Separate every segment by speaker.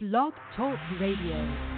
Speaker 1: Blog Talk Radio.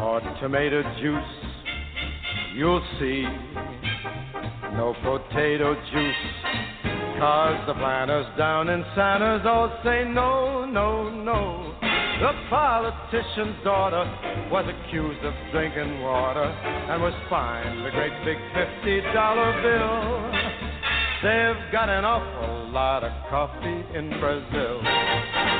Speaker 2: or tomato juice, you'll see. No potato juice, cause the planters down in Santos all say no, no, no. The politician's daughter was accused of drinking water and was fined a great big $50 bill. They've got an awful lot of coffee in Brazil.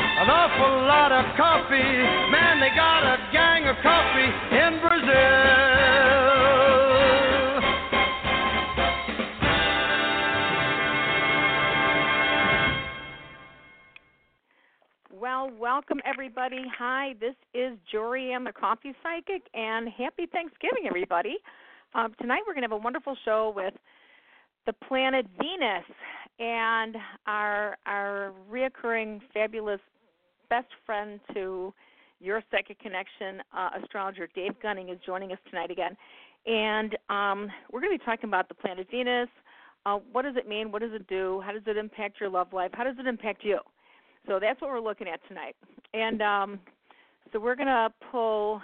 Speaker 2: an awful lot of coffee. Man, they got a gang of coffee in Brazil.
Speaker 3: Well, welcome everybody. Hi, this is Jorianne, the Coffee Psychic, and happy Thanksgiving, everybody. Um, tonight we're going to have a wonderful show with the planet Venus, and our our reoccurring fabulous best friend to your psychic connection, uh, astrologer Dave Gunning, is joining us tonight again, and um, we're going to be talking about the planet Venus. Uh, what does it mean? What does it do? How does it impact your love life? How does it impact you? So that's what we're looking at tonight. And um, so we're going to pull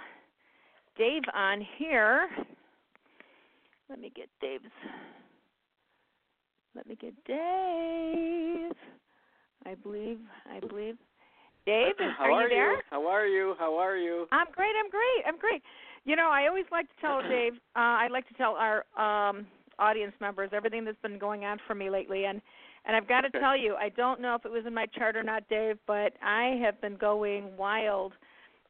Speaker 3: Dave on here. Let me get Dave's. Let me get Dave. I believe. I believe. Dave,
Speaker 4: How
Speaker 3: are,
Speaker 4: are
Speaker 3: you there?
Speaker 4: you? How are you? How are you?
Speaker 3: I'm great. I'm great. I'm great. You know, I always like to tell Dave. Uh, I like to tell our um, audience members everything that's been going on for me lately, and and I've got to tell you, I don't know if it was in my chart or not, Dave, but I have been going wild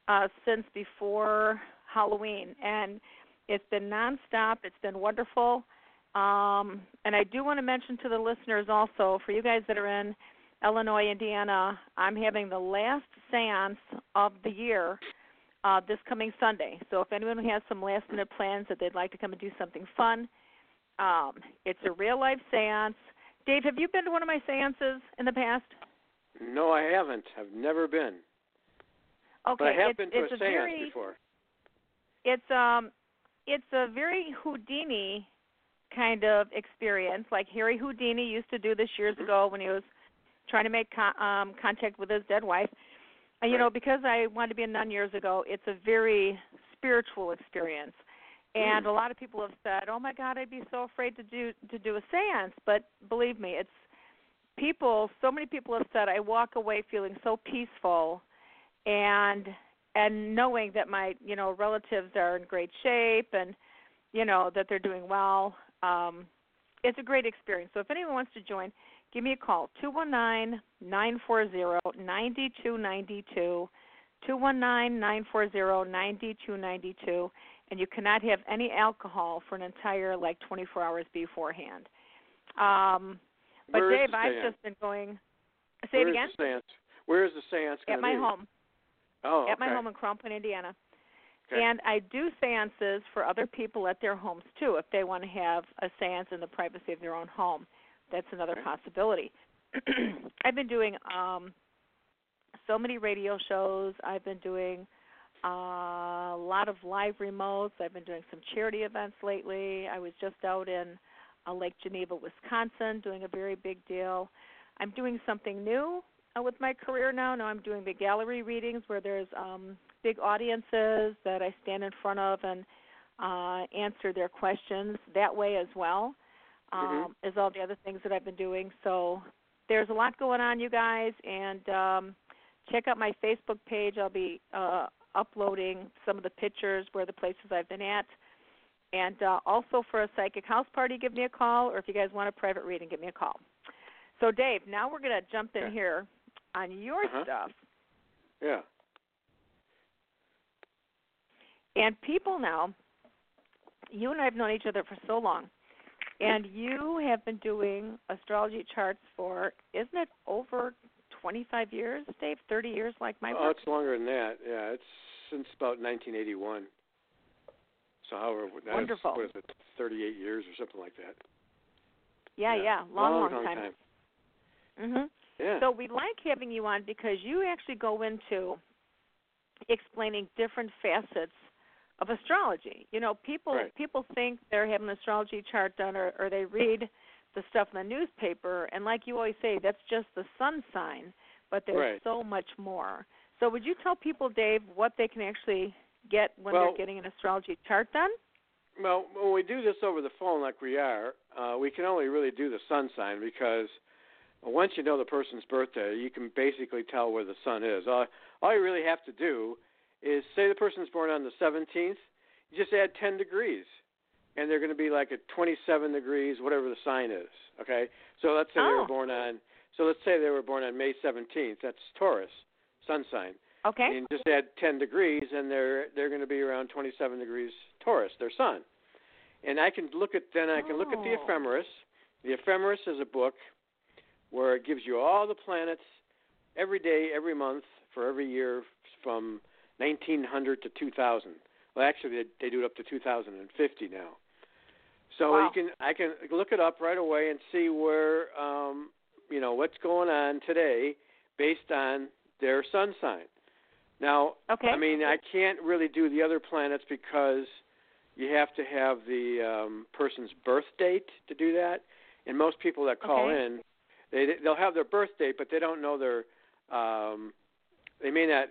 Speaker 3: uh, since before Halloween, and it's been nonstop. It's been wonderful. Um, and I do want to mention to the listeners also, for you guys that are in Illinois, Indiana, I'm having the last seance of the year uh, this coming Sunday. So if anyone has some last minute plans that they'd like to come and do something fun, um, it's a real life seance. Dave, have you been to one of my seances in the past?
Speaker 4: No, I haven't. I've never been.
Speaker 3: Okay,
Speaker 4: but I have
Speaker 3: it's,
Speaker 4: been to a seance
Speaker 3: very
Speaker 4: before.
Speaker 3: it's um it's a very Houdini kind of experience, like Harry Houdini used to do this years
Speaker 4: Mhm.
Speaker 3: ago when he was trying to make con- um contact with his dead wife. And you know, because I wanted to be a nun years ago, it's a very spiritual experience. And
Speaker 4: Mm.
Speaker 3: a lot of people have said, "Oh my God, I'd be so afraid to do to do a séance." But believe me, it's people, so many people have said I walk away feeling so peaceful, and and knowing that my you know relatives are in great shape and you know that they're doing well. Um, it's a great experience. So if anyone wants to join, give me a call two one nine nine four zero ninety two ninety two. 219-940-9292 and you cannot have any alcohol for an entire like 24 hours beforehand. Um but
Speaker 4: Where is
Speaker 3: Dave, I've just been going Say
Speaker 4: Where
Speaker 3: it
Speaker 4: is
Speaker 3: again?
Speaker 4: The seance? Where is the seance
Speaker 3: At my
Speaker 4: be?
Speaker 3: home.
Speaker 4: Oh,
Speaker 3: At my home in Crown Point, Indiana.
Speaker 4: Okay.
Speaker 3: And I do seances for other people at their homes too, if they want to have a seance in the privacy of their own home. That's another possibility. I've been doing um so many radio shows. I've been doing uh, a lot of live remotes. I've been doing some charity events lately. I was just out in uh, Lake Geneva, Wisconsin, doing a very big deal. I'm doing something new uh, with my career now. Now I'm doing the gallery readings where there's um, big audiences that I stand in front of and uh, answer their questions that way as well. Um, As all the other things that I've been doing. So there's a lot going on, you guys, and um, check out my Facebook page. I'll be uh, uploading some of the pictures where the places I've been at. And uh, also for a psychic house party, give me a call, or if you guys want a private reading, give me a call. So, Dave, now we're going to jump in here on your
Speaker 4: Uh-huh.
Speaker 3: stuff.
Speaker 4: Yeah.
Speaker 3: And people now, you and I have known each other for so long, and you have been doing astrology charts for, isn't it over 25 years, Dave? 30 years like my
Speaker 4: oh,
Speaker 3: work?
Speaker 4: it's longer than that. Yeah, it's since about 1981. So, however, that's,
Speaker 3: Wonderful.
Speaker 4: what is it, 38 years or something like that?
Speaker 3: Yeah, yeah, long,
Speaker 4: long,
Speaker 3: long,
Speaker 4: time.
Speaker 3: Mhm.
Speaker 4: Yeah.
Speaker 3: So we like having you on because you actually go into explaining different facets of astrology. You know, people
Speaker 4: Right.
Speaker 3: people think they're having an astrology chart done or, or they read the stuff in the newspaper and like you always say, that's just the sun sign, but there's
Speaker 4: Right.
Speaker 3: so much more. So would you tell people, Dave, what they can actually get when
Speaker 4: Well-
Speaker 3: they're getting an astrology chart done?
Speaker 4: Well, when we do this over the phone like we are, uh, we can only really do the sun sign because once you know the person's birthday, you can basically tell where the sun is. All, all you really have to do is say the person's born on the 17th, you just add 10 degrees, and they're going to be like at 27 degrees, whatever the sign is. Okay, so let's say they
Speaker 3: Oh.
Speaker 4: were born on. So let's say they were born on May 17th. That's Taurus, sun sign.
Speaker 3: Okay.
Speaker 4: And just add 10 degrees, and they're they're going to be around 27 degrees Taurus, their sun. And I can look at then I can look at the
Speaker 3: Oh.
Speaker 4: ephemeris. The ephemeris is a book where it gives you all the planets every day, every month for every year from 1900 to 2000. Well, actually, they, they do it up to 2050 now. So
Speaker 3: Wow.
Speaker 4: you can I can look it up right away and see where um, you know what's going on today based on their sun sign. Now,
Speaker 3: Okay.
Speaker 4: I mean, I can't really do the other planets because you have to have the um, person's birth date to do that. And most people that call
Speaker 3: Okay.
Speaker 4: in, they they'll have their birth date, but they don't know their. Um, they may not.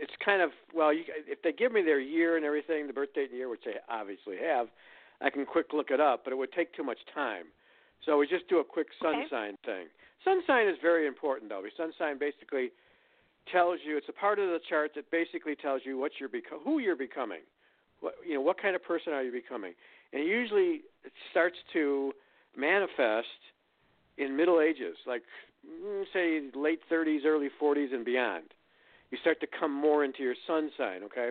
Speaker 4: It's kind of well, you, if they give me their year and everything, the birth date and year, which they obviously have, I can quick look it up, but it would take too much time. So we just do a quick sun
Speaker 3: Okay.
Speaker 4: sign thing. Sun sign is very important, though. Sun sign basically tells you it's a part of the chart that basically tells you what you're beco- who you're becoming. What you know, what kind of person are you becoming? And usually it starts to manifest in middle ages, like mm, say late 30s, early 40s, and beyond. You start to come more into your sun sign. Okay.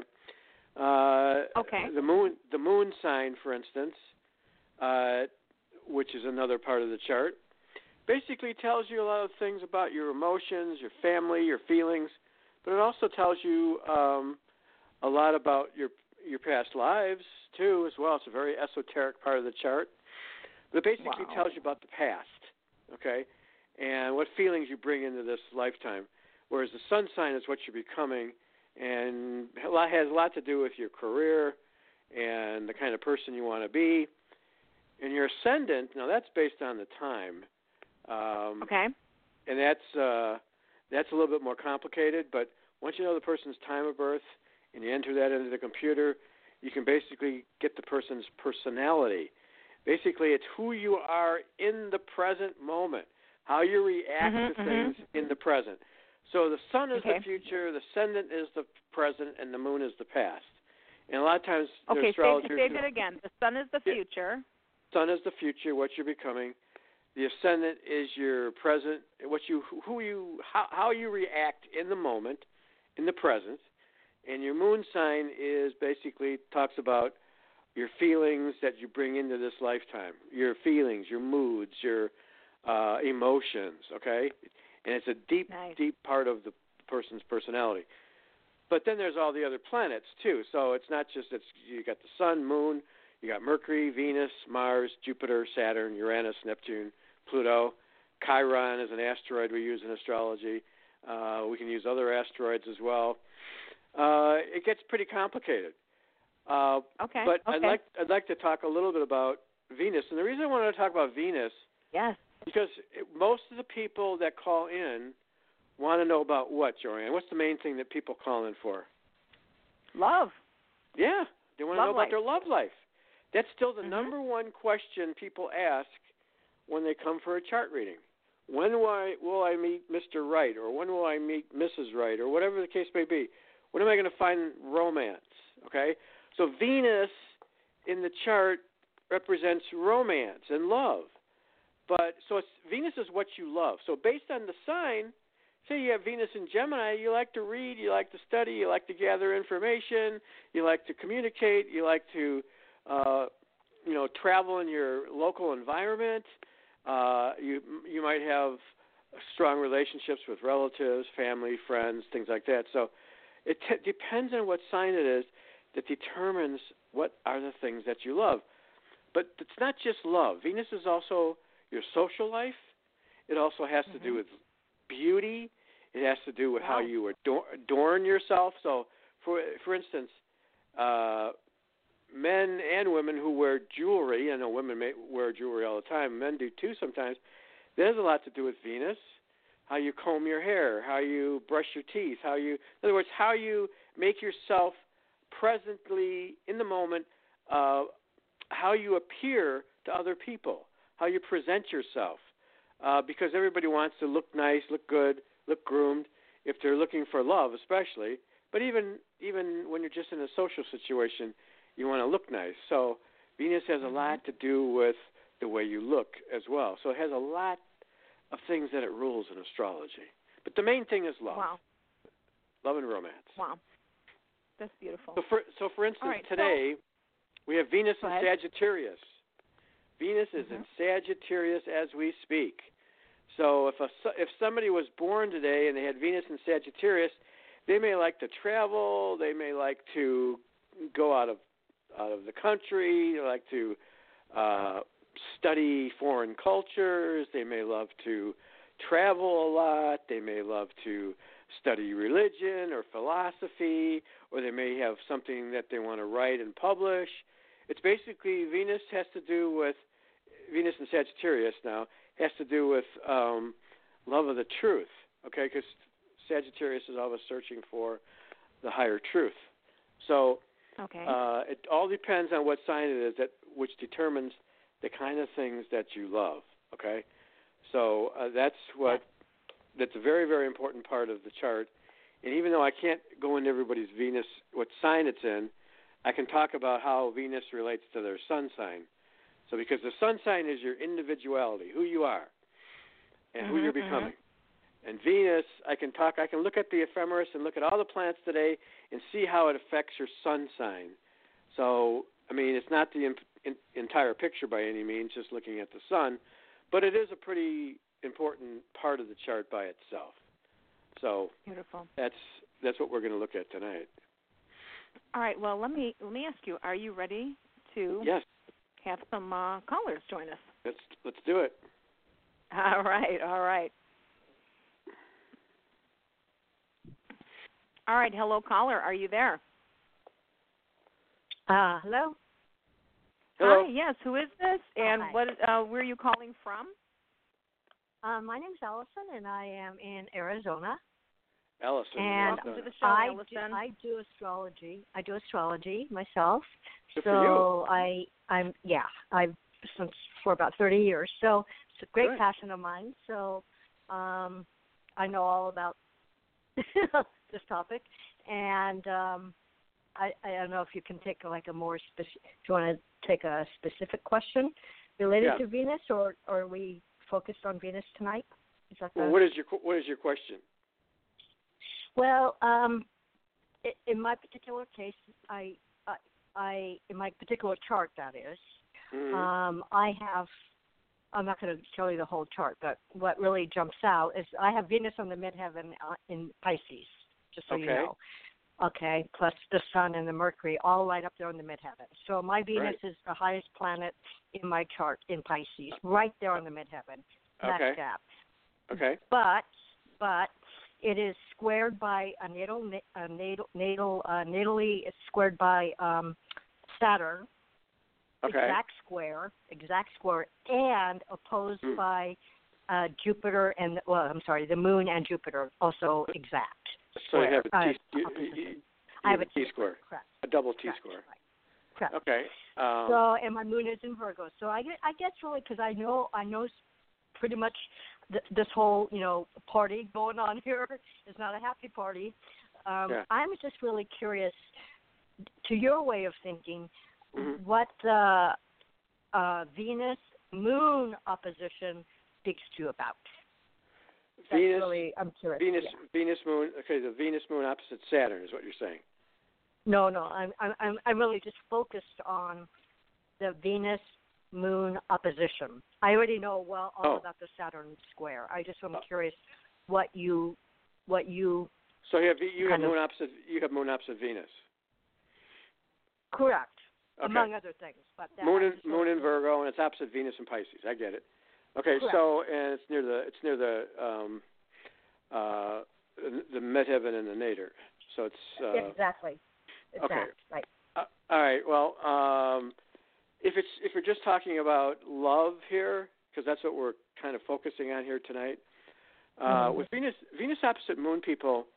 Speaker 4: Uh,
Speaker 3: Okay.
Speaker 4: The moon, the moon sign, for instance, uh, which is another part of the chart, basically tells you a lot of things about your emotions, your family, your feelings, but it also tells you um, a lot about your your past lives too, as well. It's a very esoteric part of the chart, but it basically
Speaker 3: Wow.
Speaker 4: tells you about the past, okay, and what feelings you bring into this lifetime. Whereas the sun sign is what you're becoming, and has a lot to do with your career and the kind of person you want to be. And your ascendant, now that's based on the time. Um,
Speaker 3: Okay.
Speaker 4: and that's uh, that's a little bit more complicated. But once you know the person's time of birth and you enter that into the computer, you can basically get the person's personality. Basically, it's who you are in the present moment. how you react
Speaker 3: Mhm,
Speaker 4: to
Speaker 3: mhm.
Speaker 4: things in the present. So the sun is
Speaker 3: Okay.
Speaker 4: the future, the ascendant is the present, and the moon is the past. And a lot of times,
Speaker 3: Okay, say,
Speaker 4: astrologers
Speaker 3: say that again. The sun is the future.
Speaker 4: sun is the future, what you're becoming. The ascendant is your present, what you, who you, how, how you react in the moment, in the present, and your moon sign is basically talks about your feelings that you bring into this lifetime, your feelings, your moods, your uh, emotions. Okay, and it's a deep,
Speaker 3: Nice.
Speaker 4: deep part of the person's personality. But then there's all the other planets too. So it's not just it's you got the sun, moon, you got Mercury, Venus, Mars, Jupiter, Saturn, Uranus, Neptune, Pluto. Chiron is an asteroid we use in astrology. Uh, we can use other asteroids as well. Uh, it gets pretty complicated. Uh,
Speaker 3: Okay.
Speaker 4: but
Speaker 3: okay.
Speaker 4: I'd like I'd like to talk a little bit about Venus, and the reason I wanted to talk about Venus
Speaker 3: yes.
Speaker 4: Because it, most of the people that call in want to know about what, Joanne? What's the main thing that people call in for?
Speaker 3: Love.
Speaker 4: Yeah, they want to
Speaker 3: Love
Speaker 4: know
Speaker 3: life.
Speaker 4: about their love life. That's still the
Speaker 3: Mhm.
Speaker 4: number one question people ask when they come for a chart reading. When will I, will I meet Mr. Right, or when will I meet Mrs. Right, or whatever the case may be? When am I going to find romance? Okay, so Venus in the chart represents romance and love, but so it's, Venus is what you love. So based on the sign, say you have Venus in Gemini, you like to read, you like to study, you like to gather information, you like to communicate, you like to, uh, you know, travel in your local environment. Uh, you you might have strong relationships with relatives, family, friends, things like that. So it t- depends on what sign it is that determines what are the things that you love. But it's not just love. Venus is also your social life. It also has to do
Speaker 3: Mhm.
Speaker 4: with beauty. It has to do with how you adorn, adorn yourself. So, for for instance, uh, men and women who wear jewelry. I know women may wear jewelry all the time. Men do too sometimes. There's a lot to do with Venus. How you comb your hair, how you brush your teeth, how you, in other words, how you make yourself presently in the moment, uh, how you appear to other people, how you present yourself, uh, because everybody wants to look nice, look good, look groomed. If they're looking for love, especially, but even even when you're just in a social situation, you want to look nice. So Venus has a lot to do with the way you look as well. So it has a lot of things that it rules in astrology. But the main thing is love,
Speaker 3: Wow.
Speaker 4: love and romance.
Speaker 3: Wow. That's beautiful.
Speaker 4: So for so for instance,
Speaker 3: right, so-
Speaker 4: today we have Venus in. Sagittarius. Venus is in Sagittarius as we speak. So if a if somebody was born today and they had Venus in Sagittarius, they may like to travel, they may like to go out of out of the country, they like to uh study foreign cultures, they may love to travel a lot, they may love to study religion or philosophy, or they may have something that they want to write and publish. It's basically Venus has to do with Venus in Sagittarius now has to do with um, love of the truth. Okay, because Sagittarius is always searching for the higher truth. So
Speaker 3: Okay.
Speaker 4: uh, it all depends on what sign it is that which determines the kind of things that you love. Okay, so uh, that's what that's a very very important part of the chart. And even though I can't go into everybody's Venus, what sign it's in, I can talk about how Venus relates to their sun sign. So because the sun sign is your individuality, who you are, and who you're
Speaker 3: mhm.
Speaker 4: becoming. And Venus, I can talk. I can look at the ephemeris and look at all the planets today and see how it affects your sun sign. So, I mean, it's not the in, in, entire picture by any means, just looking at the sun, but it is a pretty important part of the chart by itself. So
Speaker 3: Beautiful.
Speaker 4: that's that's what we're going to look at tonight.
Speaker 3: All right. Well, let me let me ask you: Are you ready to
Speaker 4: Yes,
Speaker 3: have some uh, callers join us?
Speaker 4: let's let's do it.
Speaker 3: All right. All right. All right. Hello, caller. Are you there?
Speaker 5: Uh, hello.
Speaker 4: Hello.
Speaker 3: Hi. Yes. Who is this? And
Speaker 5: Hi.
Speaker 3: what? Uh, where are you calling from?
Speaker 5: Uh, my name's Allison, and I am in Arizona.
Speaker 4: Allison.
Speaker 5: And
Speaker 3: Welcome to the show,
Speaker 5: I
Speaker 3: Allison.
Speaker 5: do, I do astrology. I do astrology myself.
Speaker 4: Good
Speaker 5: so
Speaker 4: for you.
Speaker 5: I I'm yeah I've since for about 30 years. So it's a great
Speaker 4: Good.
Speaker 5: passion of mine. So um, I know all about this topic, and um, I, I don't know if you can take like a more specific. Do you want to take a specific question related
Speaker 4: Yeah.
Speaker 5: to Venus, or, or are we focused on Venus tonight? Is that the,
Speaker 4: Well, what is your what is your question?
Speaker 5: Well, um, in my particular case, I, I, I, in my particular chart, that is,
Speaker 4: Mhm.
Speaker 5: um, I have. I'm not going to show you the whole chart, but what really jumps out is I have Venus on the midheaven uh, in Pisces, just so you know. Okay, plus the Sun and the Mercury, all right up there in the midheaven. So my Venus is the highest planet in my chart in Pisces, right there on the midheaven,
Speaker 4: Okay.
Speaker 5: dab
Speaker 4: okay.
Speaker 5: but but it is squared by a natal a natal natal uh, natally it's squared by um, Saturn
Speaker 4: Okay.
Speaker 5: exact square exact square and opposed
Speaker 4: Hmm.
Speaker 5: by uh, Jupiter and well I'm sorry the Moon and Jupiter also exact.
Speaker 4: So you have a
Speaker 5: Uh,
Speaker 4: you, you, you
Speaker 5: I have
Speaker 4: have
Speaker 5: a
Speaker 4: T square,
Speaker 5: Correct.
Speaker 4: a double T
Speaker 5: correct,
Speaker 4: square.
Speaker 5: Right. Correct.
Speaker 4: Okay. Um,
Speaker 5: So, and my moon is in Virgo. So I get, I guess really because I know, I know pretty much th- this whole, you know, party going on here is not a happy party. Um,
Speaker 4: Yeah.
Speaker 5: I'm just really curious to your way of thinking,
Speaker 4: Mhm.
Speaker 5: what the uh, Venus Moon opposition speaks to you about. That's
Speaker 4: Venus,
Speaker 5: really, I'm curious.
Speaker 4: Venus,
Speaker 5: yeah.
Speaker 4: Venus Moon. Okay, the Venus Moon opposite Saturn is what you're saying.
Speaker 5: No, no, I'm, I'm, I'm really just focused on the Venus Moon opposition. I already know well all
Speaker 4: Oh.
Speaker 5: about the Saturn square. I just am
Speaker 4: Oh.
Speaker 5: curious what you, what you
Speaker 4: So you have you have Moon opposite you have Moon opposite Venus.
Speaker 5: correct
Speaker 4: Okay.
Speaker 5: among other things. But
Speaker 4: Moon in Moon in Virgo, and it's opposite Venus and Pisces. I get it. Okay,
Speaker 5: Correct.
Speaker 4: so and it's near the it's near the um, uh, the midheaven and the nadir. So it's uh,
Speaker 5: exactly.
Speaker 4: okay.
Speaker 5: Right.
Speaker 4: uh, all right. Well, um, if it's if we're just talking about love here, because that's what we're kind of focusing on here tonight. Uh,
Speaker 5: Mhm.
Speaker 4: With Venus Venus opposite Moon people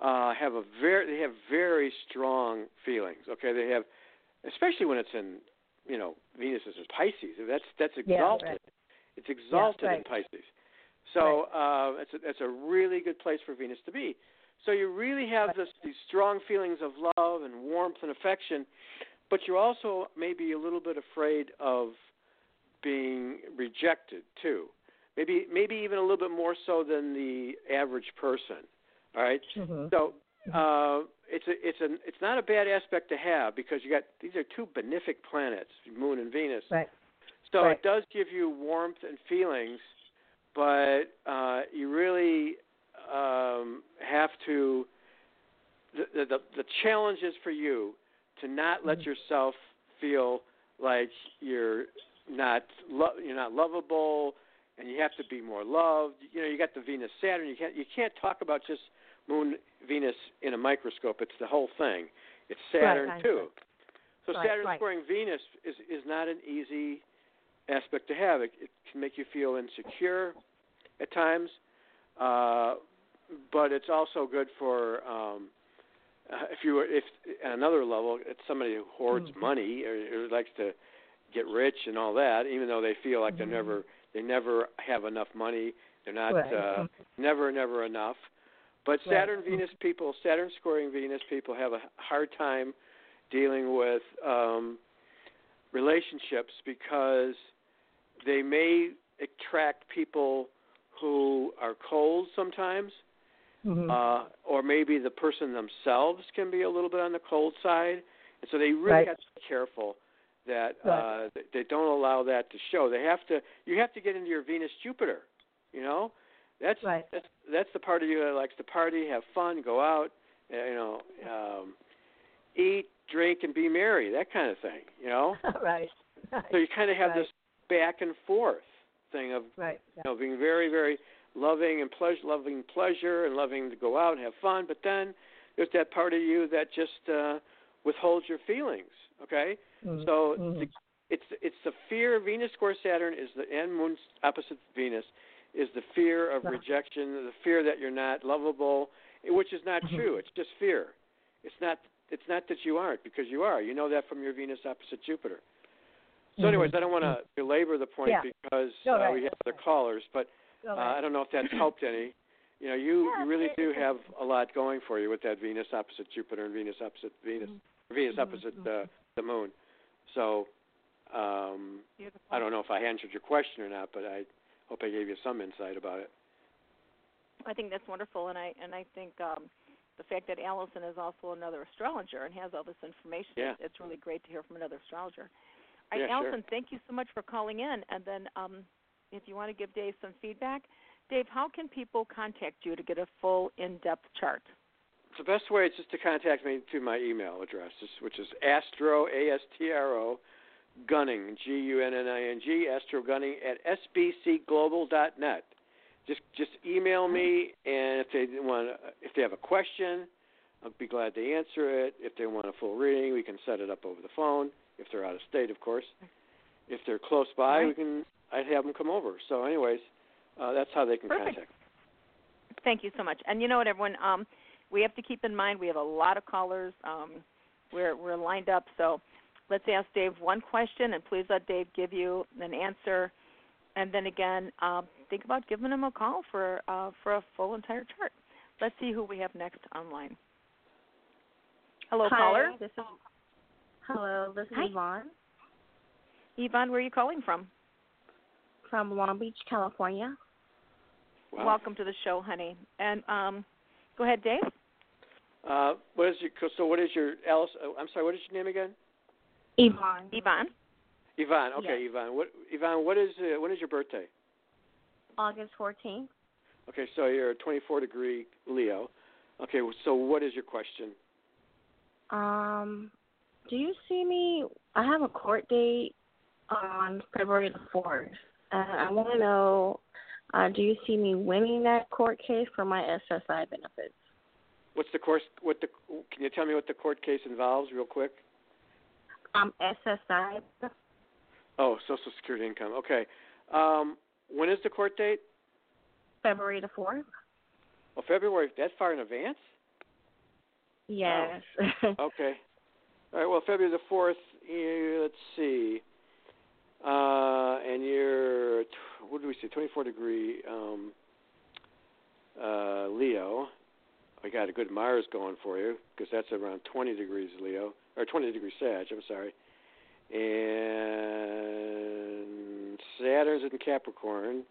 Speaker 4: uh, have a very they have very strong feelings. Okay, they have especially when it's in you know Venus is in Pisces. That's that's
Speaker 5: Yeah,
Speaker 4: exalted.
Speaker 5: right.
Speaker 4: It's exalted in
Speaker 5: right.
Speaker 4: Pisces. So uh, it's a, it's a really good place for Venus to be. So you really have this, these strong feelings of love and warmth and affection, but you're also maybe a little bit afraid of being rejected too. Maybe maybe even a little bit more so than the average person. All right.
Speaker 5: Mhm.
Speaker 4: So uh, it's a it's a it's not a bad aspect to have because you got these are two benefic planets, Moon and Venus.
Speaker 5: Right.
Speaker 4: So
Speaker 5: Right.
Speaker 4: it does give you warmth and feelings, but uh, you really um, have to. The, the the challenge is for you to not let
Speaker 5: Mhm.
Speaker 4: yourself feel like you're not lo- you're not lovable, and you have to be more loved. You know, you got the Venus Saturn. You can't you can't talk about just Moon Venus in a microscope. It's the whole thing. It's Saturn
Speaker 5: I
Speaker 4: too. So
Speaker 5: Right,
Speaker 4: Saturn
Speaker 5: right.
Speaker 4: squaring Venus is is not an easy aspect to have. It, it can make you feel insecure at times, uh, but it's also good for um, uh, if you were if at another level it's somebody who hoards
Speaker 5: Mhm.
Speaker 4: money or, or likes to get rich and all that, even though they feel like
Speaker 5: Mhm.
Speaker 4: they're never they never have enough money. They're not
Speaker 5: Right.
Speaker 4: uh, never never enough. But
Speaker 5: Right.
Speaker 4: Saturn Venus people, Saturn squaring Venus people have a hard time dealing with um, relationships because they may attract people who are cold sometimes,
Speaker 5: Mhm.
Speaker 4: uh, or maybe the person themselves can be a little bit on the cold side, and so they really
Speaker 5: Right.
Speaker 4: have to be careful that
Speaker 5: Right.
Speaker 4: uh, they don't allow that to show. They have to. You have to get into your Venus Jupiter. You know, that's
Speaker 5: Right.
Speaker 4: that's that's the part of you that likes to party, have fun, go out, uh, you know, um, eat, drink, and be merry. That kind of thing. You know.
Speaker 5: right.
Speaker 4: So you kind of have
Speaker 5: Right.
Speaker 4: this back and forth thing of
Speaker 5: Right.
Speaker 4: you know being very very loving and pleasure loving pleasure and loving to go out and have fun but then there's that part of you that just uh withholds your feelings okay
Speaker 5: Mhm.
Speaker 4: so
Speaker 5: Mhm.
Speaker 4: the, it's it's the fear venus square saturn is the and moon opposite venus is the fear of
Speaker 5: Right.
Speaker 4: rejection the fear that you're not lovable which is not
Speaker 5: Mhm.
Speaker 4: true it's just fear it's not it's not that you aren't because you are you know that from your venus opposite jupiter So, anyways, I don't want to belabor the point
Speaker 5: Mm-hmm. Yeah.
Speaker 4: because
Speaker 5: No,
Speaker 4: uh, we have other callers, but uh. I don't know if that's helped any. You know, you,
Speaker 5: Yeah,
Speaker 4: you really
Speaker 5: it-
Speaker 4: do
Speaker 5: it-
Speaker 4: have a lot going for you with that Venus opposite Jupiter and Venus opposite Venus, Venus
Speaker 5: Mhm,
Speaker 4: opposite
Speaker 5: mhm.
Speaker 4: uh, the Moon. So, um,
Speaker 3: Beautiful.
Speaker 4: I don't know if I answered your question or not, but I hope I gave you some insight about it.
Speaker 3: I think that's wonderful, and I and I think um, the fact that Allison is also another astrologer and has all this information,
Speaker 4: Yeah.
Speaker 3: it's, it's really great to hear from another astrologer. All right,
Speaker 4: Yeah, sure.
Speaker 3: Allison, thank you so much for calling in. And then, um, if you want to give Dave some feedback, Dave, how can people contact you to get a full, in-depth chart?
Speaker 4: the best way is just to contact me through my email address, which is astro a s t r o gunning g u n n i n g astro gunning at sbcglobal.net. Just just email me, and if they want if they have a question, I'll be glad to answer it. If they want a full reading, we can set it up over the phone. If they're out of state, of course. If they're close by, we can. I'd have them come over. So, anyways, uh, that's how they can
Speaker 3: Perfect.
Speaker 4: contact.
Speaker 3: Thank you so much. And you know what, everyone, um, we have to keep in mind we have a lot of callers. Um, we're we're lined up, so let's ask Dave one question, and please let Dave give you an answer. And then again, um, think about giving him a call for uh, for a full entire chart. Let's see who we have next online. Hello,
Speaker 6: Hi,
Speaker 3: caller.
Speaker 6: This is hello. This is
Speaker 3: Hi.
Speaker 6: Yvonne
Speaker 3: Yvonne, where are you calling from?
Speaker 6: From Long Beach, California.
Speaker 4: Wow.
Speaker 3: Welcome to the show, honey. And um, go ahead, Dave.
Speaker 4: Uh, what is your so? What is your Alice? oh, I'm sorry. What is your name again?
Speaker 6: Yvonne.
Speaker 3: Yvonne.
Speaker 4: Yvonne. Okay, Yvonne. What Yvonne? What is uh, when is your birthday?
Speaker 6: August 14th.
Speaker 4: Okay, so you're a 24 degree Leo. Okay, so what is your question?
Speaker 6: Um, do you see me? I have a court date on February the 4th. And I want to know, uh, do you see me winning that court case for my SSI benefits?
Speaker 4: What's the course? What the? Can you tell me what the court case involves, real quick?
Speaker 6: Um, SSI.
Speaker 4: Oh, Social Security income. Okay. Um, when is the court date?
Speaker 6: February the 4th?
Speaker 4: Well, February. That far in advance?
Speaker 6: Yes.
Speaker 4: Okay. All right. Well, February the fourth. Let's see. Uh, and you're what do we say? Twenty-four degree um, uh, Leo. I got a good Mars going for you because that's around twenty degrees Leo or twenty degrees Sag. I'm sorry. And Saturn's in Capricorn,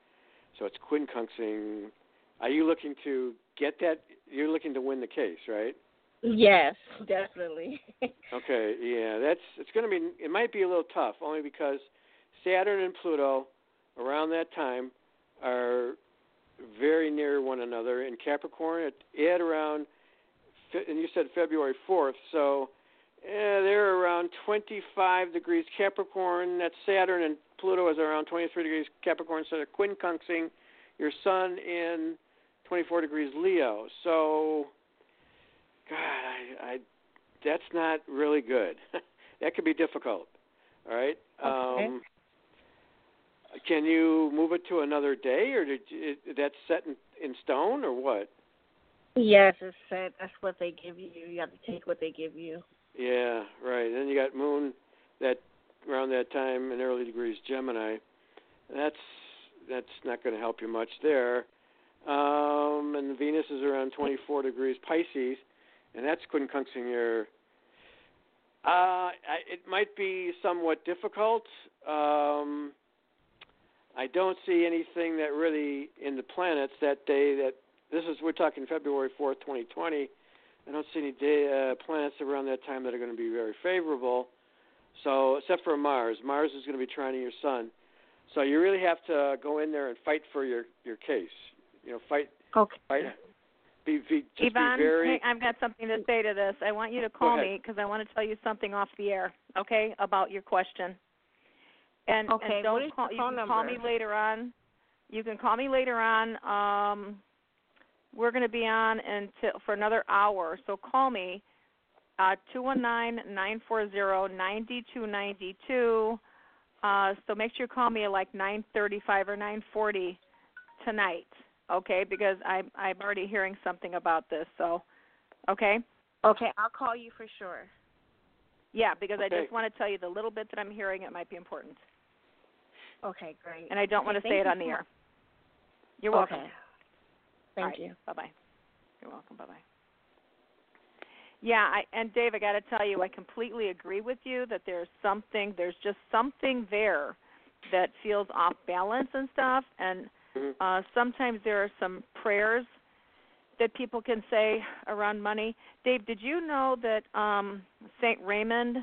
Speaker 4: so it's quincunxing. Are you looking to get that? You're looking to win the case, right?
Speaker 6: yes, definitely.
Speaker 4: Okay, yeah, that's it's going to be. It might be a little tough, only because Saturn and Pluto around that time are very near one another in Capricorn at, at around, and you said February fourth, so yeah, they're around 25 degrees Capricorn. That's Saturn and Pluto is around 23 degrees Capricorn, so they're quincunxing your Sun in 24 degrees Leo. So, God, I, I that's not really good. that could be difficult. All right.
Speaker 6: Okay.
Speaker 4: Um, can you move it to another day, or did you, that's set in, in stone, or what?
Speaker 6: Yes, it's said that's what they give you. You have to take what they give you.
Speaker 4: Yeah, right. Then you got Moon that around that time in early degrees Gemini. That's that's not going to help you much there. Um, and Venus is around 24 degrees Pisces, and that's quincunxing your. Uh, I, it might be somewhat difficult. Um, I don't see anything that really in the planets that day that this is we're talking February 4th, 2020. I don't see any day, uh, planets around that time that are going to be very favorable. So, except for Mars, Mars is going to be trining your Sun. So you really have to go in there and fight for your your case. You know, fight,
Speaker 6: Okay.
Speaker 4: fight. Be, be just
Speaker 3: Yvonne,
Speaker 4: be very.
Speaker 3: hey, I've got something to say to this. I want you to call me because I want to tell you something off the air, okay, about your question. And,
Speaker 6: Okay,
Speaker 3: and don't
Speaker 6: what is
Speaker 3: call. you
Speaker 6: phone
Speaker 3: can call me later on. You can call me later on. Um, we're going to be on until for another hour, so call me. Uh, two one nine nine four zero ninety two ninety two. Uh, so make sure you call me at like nine thirty five or nine forty tonight, okay? Because I'm I'm already hearing something about this. So, okay.
Speaker 6: Okay, I'll call you for sure.
Speaker 3: Yeah, because I just want to tell you the little bit that I'm hearing. It might be important,
Speaker 6: Okay, great.
Speaker 3: and I don't
Speaker 6: Okay,
Speaker 3: want to say it on the air. You're welcome.
Speaker 6: Okay. Thank you.
Speaker 3: Bye bye. You're welcome. Bye bye. Yeah, I, and Dave, I got to tell you, I completely agree with you that there's something, there's just something there that feels off balance and stuff. And
Speaker 4: Mhm.
Speaker 3: uh, sometimes there are some prayers that people can say around money. Dave, did you know that um, Saint Raymond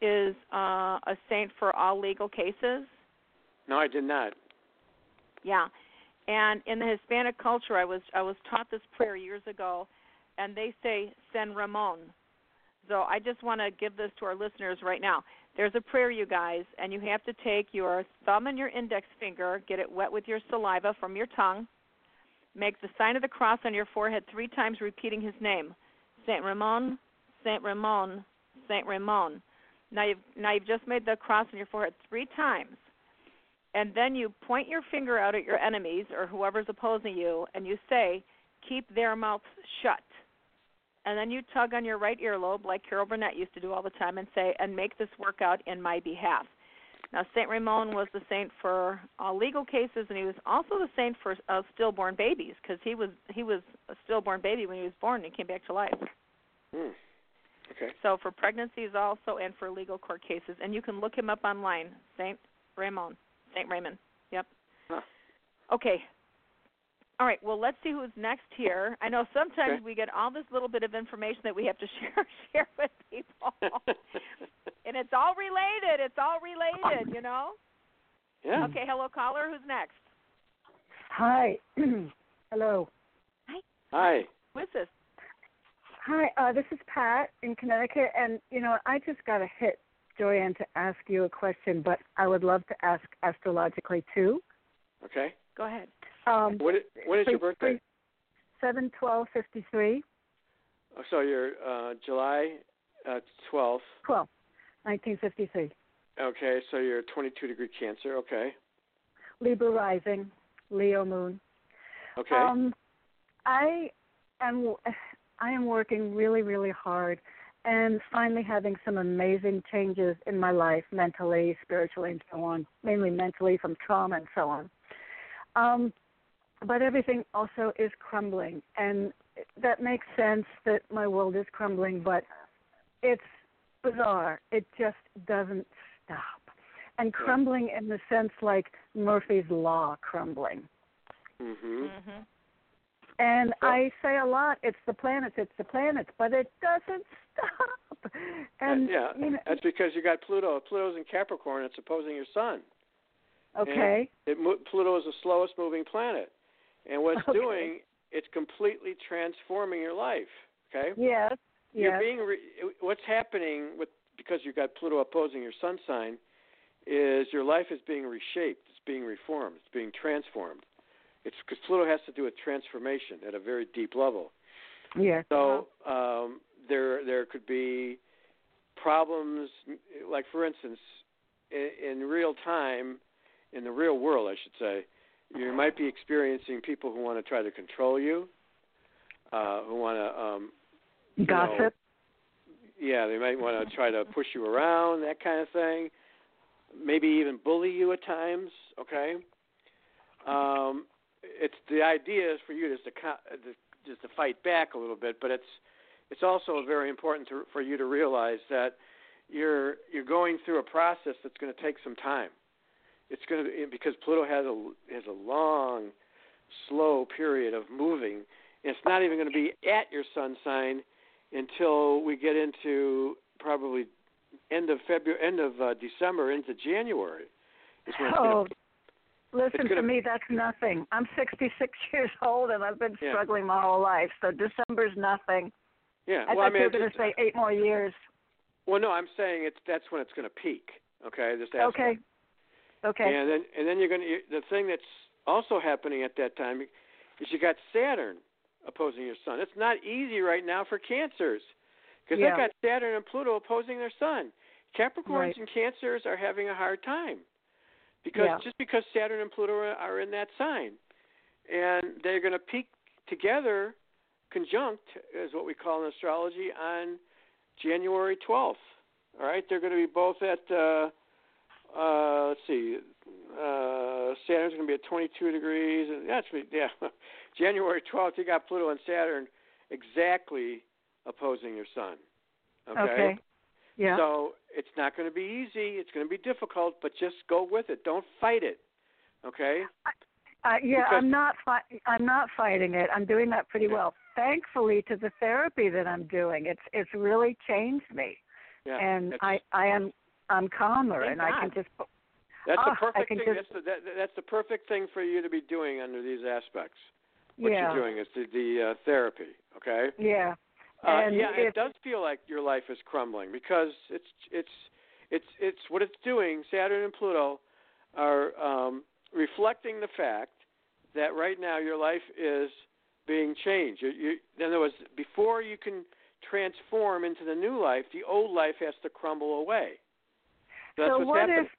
Speaker 3: is uh, a saint for all legal cases?
Speaker 4: No, I did not.
Speaker 3: Yeah. And in the Hispanic culture, I was I was taught this prayer years ago, and they say San Ramon. So I just want to give this to our listeners right now. There's a prayer, you guys, and you have to take your thumb and your index finger, get it wet with your saliva from your tongue, make the sign of the cross on your forehead three times, repeating his name, Saint Ramon, Saint Ramon, Saint Ramon. Now you've now you've just made the cross on your forehead three times and then you point your finger out at your enemies or whoever's opposing you and you say keep their mouths shut and then you tug on your right earlobe like carol burnett used to do all the time and say and make this work out in my behalf now saint ramon was the saint for all legal cases and he was also the saint for uh, stillborn babies because he was he was a stillborn baby when he was born and came back to life
Speaker 4: Hmm. Okay.
Speaker 3: so for pregnancies also and for legal court cases and you can look him up online saint ramon saint raymond yep
Speaker 4: Huh.
Speaker 3: okay all right well let's see who's next here i know sometimes
Speaker 4: Okay.
Speaker 3: we get all this little bit of information that we have to share share with people and it's all related it's all related you know
Speaker 4: yeah.
Speaker 3: okay hello caller who's next
Speaker 7: Hi. Hello.
Speaker 4: Hi. Hi.
Speaker 3: Who is this
Speaker 7: Hi, uh, this is Pat in Connecticut, and you know I just got a hit, Joanne, to ask you a question, but I would love to ask astrologically too.
Speaker 4: Okay.
Speaker 3: go ahead
Speaker 7: Um,
Speaker 4: What i- when is your
Speaker 7: please-
Speaker 4: birthday?
Speaker 7: please, Seven twelve fifty three
Speaker 4: Oh, so you're uh, July uh, 12th.
Speaker 7: twelve nineteen fifty three.
Speaker 4: Okay, so you're 22 degree Cancer. Okay.
Speaker 7: Libra rising, Leo moon.
Speaker 4: Okay.
Speaker 7: Um, I am I am working really really hard and finally having some amazing changes in my life mentally, spiritually, and so on. Mainly mentally from trauma and so on. Um, but everything also is crumbling, and that makes sense that my world is crumbling. But it's bizarre. It just doesn't stop. And crumbling in the sense like Murphy's law crumbling.
Speaker 4: mhm.
Speaker 3: mhm
Speaker 7: And I say a lot, it's the planets, it's the planets, but it doesn't stop. And
Speaker 4: yeah,
Speaker 7: you know,
Speaker 4: that's because you got Pluto. Pluto's in Capricorn. It's opposing your Sun.
Speaker 7: okay,
Speaker 4: It Pluto is the slowest moving planet, and what it's
Speaker 7: Okay.
Speaker 4: doing, it's completely transforming your life. Okay.
Speaker 7: yes,
Speaker 4: You're
Speaker 7: yes,
Speaker 4: being re- what's happening with because you've got Pluto opposing your Sun sign, is your life is being reshaped. It's being reformed. It's being transformed. It's because Pluto has to do with transformation at a very deep level.
Speaker 7: yes,
Speaker 4: So um, there there could be problems, like for instance, in, in real time, in the real world, I should say, you might be experiencing people who want to try to control you, uh, who want to, um, you know,
Speaker 7: gossip,
Speaker 4: yeah, they might want to try to push you around, that kind of thing. Maybe even bully you at times. Okay. Um, it's the idea is for you just to, just to fight back a little bit, but it's it's also very important to, for you to realize that you're you're going through a process that's going to take some time. It's going to because Pluto has a has a long, slow period of moving. It's not even going to be at your sun sign until we get into probably end of February, end of uh, December into January. Is when
Speaker 7: Oh, listen
Speaker 4: gonna-
Speaker 7: me, that's nothing. I'm 66 years old and I've been
Speaker 4: Yeah.
Speaker 7: struggling my whole life, so December's nothing.
Speaker 4: yeah.
Speaker 7: I
Speaker 4: well, I mean,
Speaker 7: you were going to say eight more years.
Speaker 4: well, no, I'm saying it's that's when it's going to peak. Okay, this aspect.
Speaker 7: Okay, okay,
Speaker 4: And then and then you're going to the thing that's also happening at that time is you got Saturn opposing your sun. It's not easy right now for cancers because
Speaker 7: Yeah.
Speaker 4: they got Saturn and Pluto opposing their sun. Capricorns
Speaker 7: Right.
Speaker 4: and Cancers are having a hard time because
Speaker 7: Yeah.
Speaker 4: just because Saturn and Pluto are, in that sign, and they're going to peak together, conjunct is what we call in astrology on January 12th. All right, they're going to be both at. Uh, uh, let's see. Uh, Saturn's going to be at 22 degrees. That's yeah. January 12th, you got Pluto and Saturn exactly opposing your Sun. Okay.
Speaker 7: Okay. Yeah.
Speaker 4: So it's not going to be easy. It's going to be difficult, but just go with it. Don't fight it. Okay.
Speaker 7: Uh, yeah,
Speaker 4: Because-
Speaker 7: I'm not. Fi- I'm not fighting it. I'm doing that pretty
Speaker 4: Yeah.
Speaker 7: well. Thankfully, to the therapy that I'm doing, it's it's really changed me,
Speaker 4: Yeah.
Speaker 7: and I I am I'm calmer, and I can just.
Speaker 4: that's
Speaker 7: oh,
Speaker 4: the
Speaker 7: I
Speaker 4: perfect thing.
Speaker 7: just-
Speaker 4: That's the that, that's the perfect thing for you to be doing under these aspects. What
Speaker 7: yeah.
Speaker 4: you're doing is the, the uh, therapy. Okay.
Speaker 7: Yeah.
Speaker 4: Uh,
Speaker 7: And
Speaker 4: yeah,
Speaker 7: if-
Speaker 4: it does feel like your life is crumbling because it's it's it's it's what it's doing. Saturn and Pluto are um, reflecting the fact that right now your life is being changed. You, you, in other words, before you can transform into the new life, the old life has to crumble away. That's
Speaker 7: so what
Speaker 4: happening.
Speaker 7: if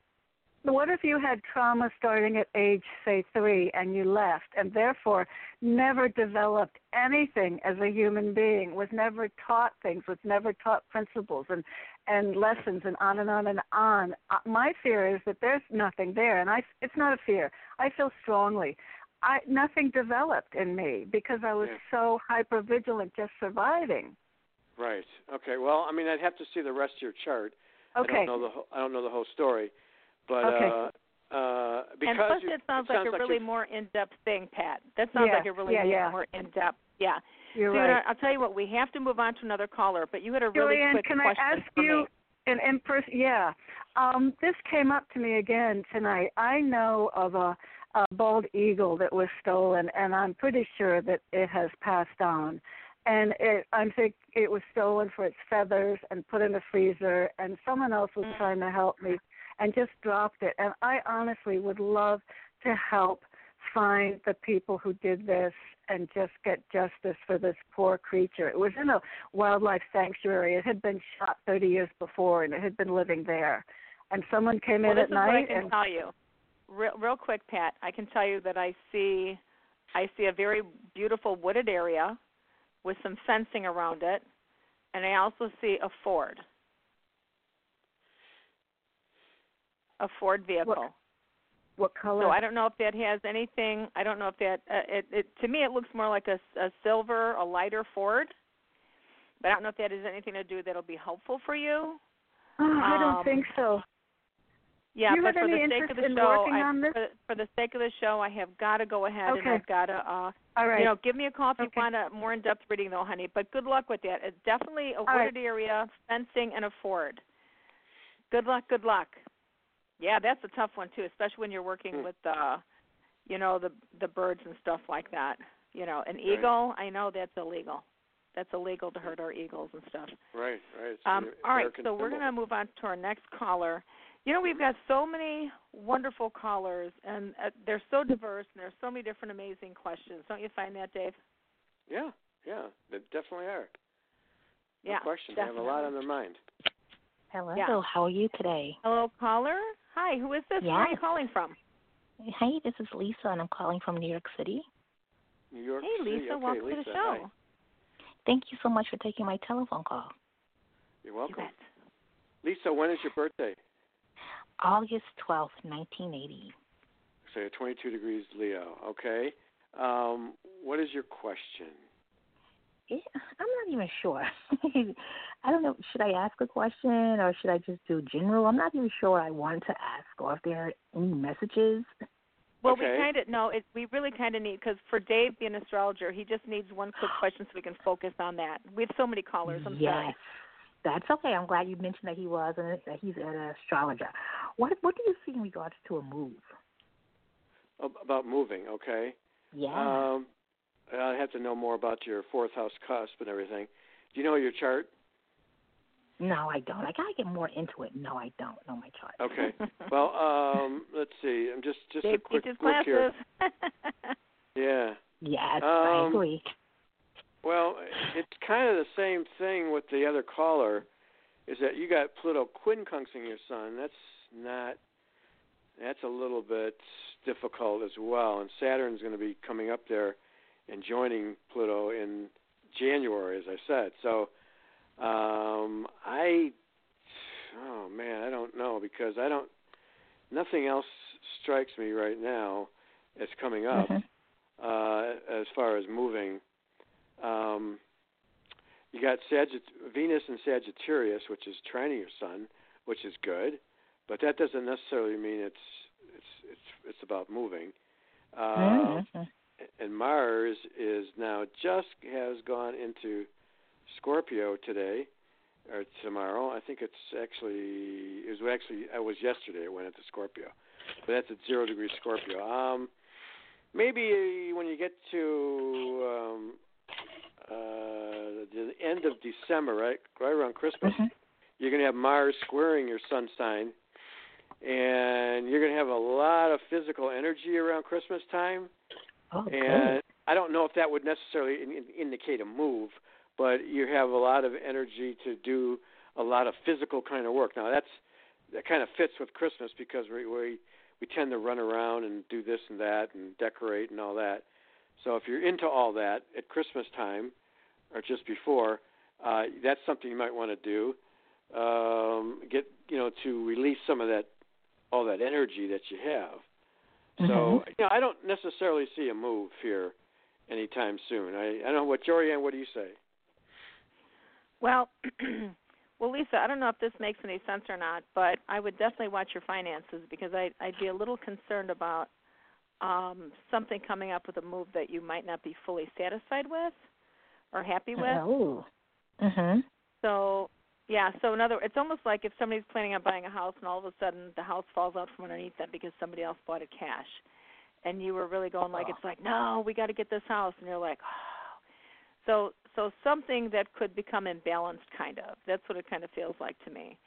Speaker 7: what if you had trauma starting at age say three and you left and therefore never developed anything as a human being was never taught things was never taught principles and and lessons and on and on and on uh, my fear is that there's nothing there and i it's not a fear i feel strongly i nothing developed in me because i was
Speaker 4: Yeah.
Speaker 7: so hyper vigilant just surviving
Speaker 4: Right. Okay. Well, I mean, I'd have to see the rest of your chart.
Speaker 7: Okay.
Speaker 4: I don't know the whole, I don't know the whole story, but
Speaker 7: Okay.
Speaker 4: uh, uh, because
Speaker 3: and plus,
Speaker 4: you,
Speaker 3: it sounds
Speaker 4: it
Speaker 3: like
Speaker 4: sounds
Speaker 3: a really
Speaker 4: you're-
Speaker 3: more in-depth thing, Pat. That sounds
Speaker 7: Yeah,
Speaker 3: like a really
Speaker 7: yeah, yeah.
Speaker 3: more in-depth. Yeah.
Speaker 7: you're
Speaker 3: Sweetheart,
Speaker 7: right
Speaker 3: I'll tell you what. We have to move on to another caller, but you had a really
Speaker 7: Jorianne,
Speaker 3: quick
Speaker 7: can I
Speaker 3: question
Speaker 7: ask
Speaker 3: for
Speaker 7: you
Speaker 3: me.
Speaker 7: an in person? Yeah, um, this came up to me again tonight. I know of a, a bald eagle that was stolen, and I'm pretty sure that it has passed on. And it, I think it was stolen for its feathers and put in the freezer. And someone else was
Speaker 3: Mm.
Speaker 7: trying to help me and just dropped it. And I honestly would love to help find the people who did this and just get justice for this poor creature. It was in a wildlife sanctuary. It had been shot 30 years before, and it had been living there. And someone came
Speaker 3: Well,
Speaker 7: in at
Speaker 3: is what I can
Speaker 7: and
Speaker 3: tell you. Real, real quick, Pat. I can tell you that I see, I see a very beautiful wooded area with some fencing around it, and I also see a Ford. A Ford vehicle.
Speaker 7: what color?
Speaker 3: So I don't know if that has anything. I don't know if that. Uh, it, it to me it looks more like a, a silver, a lighter Ford. But I don't know if that has anything to do that'll be helpful for you.
Speaker 7: oh, I don't
Speaker 3: um,
Speaker 7: think so.
Speaker 3: Yeah,
Speaker 7: you
Speaker 3: but for the sake of the show, I. For, for the sake of the show, I have got to go ahead and I've got to. Uh,
Speaker 7: All right.
Speaker 3: You know, give me a call if you
Speaker 7: Okay.
Speaker 3: want a more in-depth reading, though, honey. But good luck with that. It's definitely a
Speaker 7: right.
Speaker 3: wooded area, fencing, and a Ford. Good luck. Good luck. Yeah, that's a tough one too, especially when you're working
Speaker 4: Hmm.
Speaker 3: with uh, you know, the the birds and stuff like that. You know, an
Speaker 4: Right.
Speaker 3: eagle. I know that's illegal. That's illegal to hurt our eagles and stuff.
Speaker 4: Right, right. It's
Speaker 3: Um, all right,
Speaker 4: American
Speaker 3: so we're going to move on to our next caller. You know, we've got so many wonderful callers, and uh, they're so diverse, and there's so many different amazing questions. Don't you find that, Dave?
Speaker 4: Yeah, yeah, they definitely are. No
Speaker 3: yeah,
Speaker 4: question. They have a lot on their mind.
Speaker 8: Hello,
Speaker 3: Yeah.
Speaker 8: how are you today?
Speaker 3: Hello, caller. Hi, who is this? Where are you calling from?
Speaker 8: Hey, this is Lisa, and I'm calling from New York City.
Speaker 4: New York
Speaker 3: Hey,
Speaker 4: City.
Speaker 3: Lisa,
Speaker 4: okay,
Speaker 3: welcome
Speaker 4: Lisa,
Speaker 3: to the show.
Speaker 4: Hi.
Speaker 8: Thank you so much for taking my telephone call.
Speaker 4: You're
Speaker 3: You
Speaker 4: welcome.
Speaker 3: bet.
Speaker 4: Lisa, when is your birthday?
Speaker 8: August 12th, 1980.
Speaker 4: So you're 22 degrees Leo. Okay. Um, what is your question?
Speaker 8: Yeah, I'm not even sure. I don't know. Should I ask a question or should I just do general? I'm not even sure what I want to ask or if there are any messages.
Speaker 3: Well,
Speaker 4: Okay.
Speaker 3: we kind of no. It, we really kind of need because for Dave, being an astrologer, he just needs one quick question so we can focus on that. We have so many callers. I'm
Speaker 8: yes.
Speaker 3: sorry.
Speaker 8: That's okay. I'm glad you mentioned that he was and that he's an astrologer. What What do you see in regards to a move?
Speaker 4: About moving, okay.
Speaker 8: Yeah.
Speaker 4: Um, I have to know more about your fourth house cusp and everything. Do you know your chart?
Speaker 8: no, I don't. I gotta get more into it. No, I don't know my chart.
Speaker 4: Okay. well, um, let's see. I'm just just a
Speaker 3: Dave
Speaker 4: quick
Speaker 3: teaches
Speaker 4: look here.
Speaker 3: classes.
Speaker 4: Yeah.
Speaker 8: Yes, I
Speaker 4: Um,
Speaker 8: agree.
Speaker 4: Well, it's kind of the same thing with the other caller, is that you got Pluto quincunxing your sun. That's not. That's a little bit difficult as well, and Saturn's going to be coming up there and joining Pluto in January, as I said. So, um, I, Oh man, I don't know because I don't. Nothing else strikes me right now as coming up
Speaker 8: Mhm.
Speaker 4: uh, as far as moving. Um, you got Sagitt- Venus and Sagittarius, which is trining your sun, which is good, but that doesn't necessarily mean it's it's it's it's about moving. Uh,
Speaker 8: Mhm.
Speaker 4: And Mars is now just has gone into Scorpio today or tomorrow. I think it's actually it was actually I was yesterday it went into Scorpio, but that's at zero degree Scorpio. Um, maybe when you get to um, uh, the end of December, right, right around Christmas,
Speaker 8: Mhm.
Speaker 4: you're going to have Mars squaring your sun sign, and you're going to have a lot of physical energy around Christmas time.
Speaker 8: Oh,
Speaker 4: And I don't know if that would necessarily in, in, indicate a move, but you have a lot of energy to do a lot of physical kind of work. Now that's that kind of fits with Christmas because we we we tend to run around and do this and that and decorate and all that. So if you're into all that at Christmas time or just before, uh, that's something you might want to do. Um, get you know to release some of that all that energy that you have. So
Speaker 8: Mhm.
Speaker 4: you know, I don't necessarily see a move here anytime soon. I I don't know what Jorianne, what do you say?
Speaker 3: Well, well, Lisa, I don't know if this makes any sense or not, but I would definitely watch your finances because I, I'd be a little concerned about um, something coming up with a move that you might not be fully satisfied with or happy with.
Speaker 8: Oh. Mhm.
Speaker 3: So, yeah. So, in other, it's almost like if somebody's planning on buying a house and all of a sudden the house falls out from underneath them because somebody else bought it cash, and you were really going like, it's like, no, we got to get this house, and you're like, oh. So, so something that could become imbalanced, kind of. That's what it kind of feels like to me.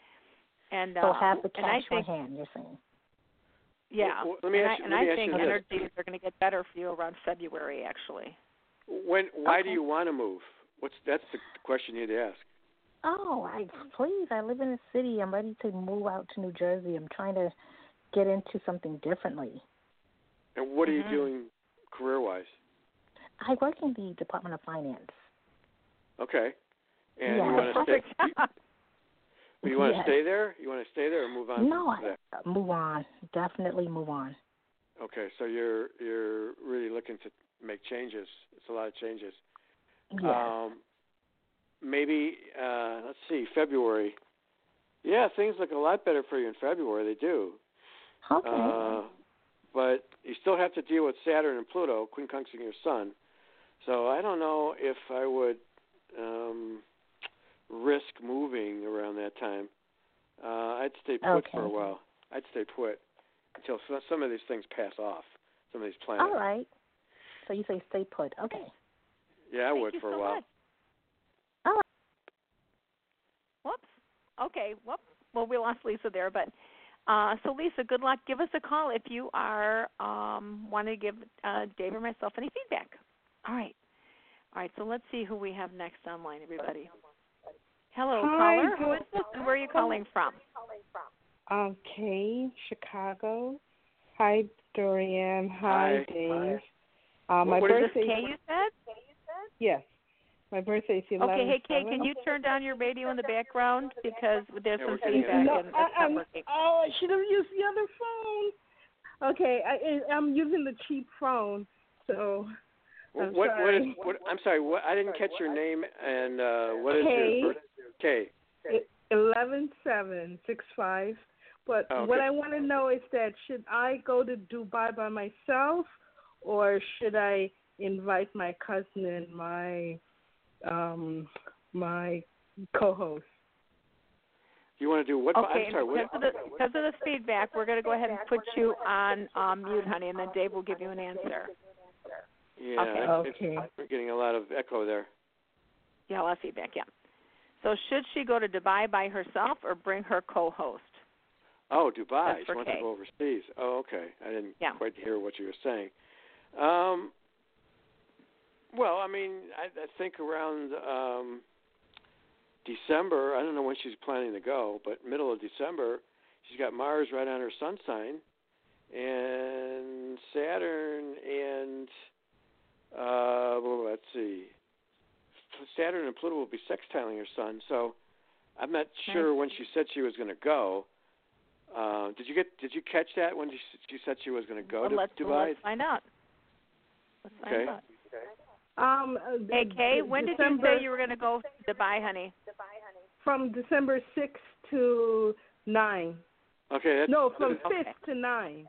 Speaker 3: And
Speaker 8: So
Speaker 3: uh,
Speaker 8: have the
Speaker 3: and I
Speaker 8: cash
Speaker 3: think,
Speaker 8: on hand. You're saying.
Speaker 3: yeah.
Speaker 4: Well, let me
Speaker 3: and
Speaker 4: ask
Speaker 3: I,
Speaker 4: you-
Speaker 3: and
Speaker 4: let me
Speaker 3: I
Speaker 4: ask
Speaker 3: think
Speaker 4: you this.
Speaker 3: energies are going to get better for you around February, actually.
Speaker 4: When why do you want to move? What's that's the question you to ask.
Speaker 8: Oh, I please. I live in a city. I'm ready to move out to New Jersey. I'm trying to get into something differently.
Speaker 4: And what are
Speaker 3: Mhm.
Speaker 4: you doing career wise?
Speaker 8: I work in the Department of Finance.
Speaker 4: Okay. And
Speaker 8: Yeah.
Speaker 4: you want to stay
Speaker 3: Perfect.
Speaker 4: you want to
Speaker 8: Yes.
Speaker 4: stay there? You want to stay there or move on
Speaker 8: No? I, move on. Definitely move on.
Speaker 4: Okay, so you're you're really looking to make changes. It's a lot of changes.
Speaker 8: Yes.
Speaker 4: Um, maybe uh, let's see, February. Yeah, things look a lot better for you in February. They do.
Speaker 8: okay.
Speaker 4: Uh, but you still have to deal with Saturn and Pluto quincunxing your Sun. So I don't know if I would um, risk moving around that time. Uh, I'd stay put for a
Speaker 8: Okay.
Speaker 4: while. I'd stay put until some, some of these things pass off. Some of these planets.
Speaker 8: All right. So you say stay put. Okay.
Speaker 4: Yeah, I
Speaker 3: Thank
Speaker 4: would for
Speaker 3: so
Speaker 4: a while.
Speaker 3: much.
Speaker 8: All right.
Speaker 3: Whoops. Okay. Whoops. Well, we lost Lisa there, but uh, so Lisa, good luck. Give us a call if you are um, want to give uh, Dave or myself any feedback. All right. All right. So let's see who we have next online, everybody. Hello,
Speaker 9: Hi,
Speaker 3: caller. Who
Speaker 9: Jo-
Speaker 3: this, and where are you calling from?
Speaker 9: Okay, Chicago. Hi, Dorian. Hi,
Speaker 4: Hi.
Speaker 9: Dave. Uh, my
Speaker 4: What is
Speaker 3: Is
Speaker 9: birthday.
Speaker 3: this Kay? You said.
Speaker 9: Yes, my birthday is eleven.
Speaker 3: Okay. Hey, Kay, can you turn down your radio in the background because there's
Speaker 4: Yeah,
Speaker 3: some
Speaker 4: we're getting
Speaker 3: feedback
Speaker 9: No,
Speaker 3: and it's
Speaker 9: I,
Speaker 3: not
Speaker 9: I'm,
Speaker 3: working.
Speaker 9: oh, I should have used the other phone. Okay, I, I'm using the cheap phone, so
Speaker 4: What,
Speaker 9: I'm
Speaker 4: what, what is,
Speaker 9: sorry.
Speaker 4: what, I'm sorry, what, I didn't catch your name and uh, what is
Speaker 9: Kay.
Speaker 4: your birth? K.
Speaker 9: eleven seven six five. But
Speaker 4: Oh,
Speaker 9: what. I want to know is that should I go to Dubai by myself, or should I invite my cousin and my um my co-host?
Speaker 4: You want to do what?
Speaker 3: Okay,
Speaker 4: I'm sorry.
Speaker 3: and because
Speaker 4: What,
Speaker 3: of the because of the feedback, we're going to go ahead and put you on um, mute, honey, and then Dave will give you an answer.
Speaker 4: yeah,
Speaker 3: Okay.
Speaker 9: Okay.
Speaker 4: we're getting a lot of echo there.
Speaker 3: Yeah, a lot of feedback. Yeah. So should she go to Dubai by herself or bring her co-host?
Speaker 4: Oh, Dubai.
Speaker 3: That's
Speaker 4: She
Speaker 3: for
Speaker 4: wants to go overseas. Oh, okay. I didn't
Speaker 3: Yeah.
Speaker 4: quite hear what you were saying. Um, well, I mean, I, I think around um, December. I don't know when she's planning to go, but middle of December, she's got Mars right on her sun sign, and Saturn and uh, well, let's see, Saturn and Pluto will be sextiling her sun. So, I'm not sure when she said she was going to go. Uh, did you get? Did you catch that when she, she said she was going to go
Speaker 3: well,
Speaker 4: to
Speaker 3: let's,
Speaker 4: Dubai?
Speaker 3: Let's find out. Let's find
Speaker 4: Okay.
Speaker 3: out.
Speaker 9: Um, uh,
Speaker 3: Hey, Kay,
Speaker 9: de-
Speaker 3: when did
Speaker 9: December,
Speaker 3: you say you were going to go to Dubai, honey?
Speaker 9: From December 6th to 9.
Speaker 4: Okay, that's
Speaker 9: No, from
Speaker 3: Okay.
Speaker 9: 5th to 9.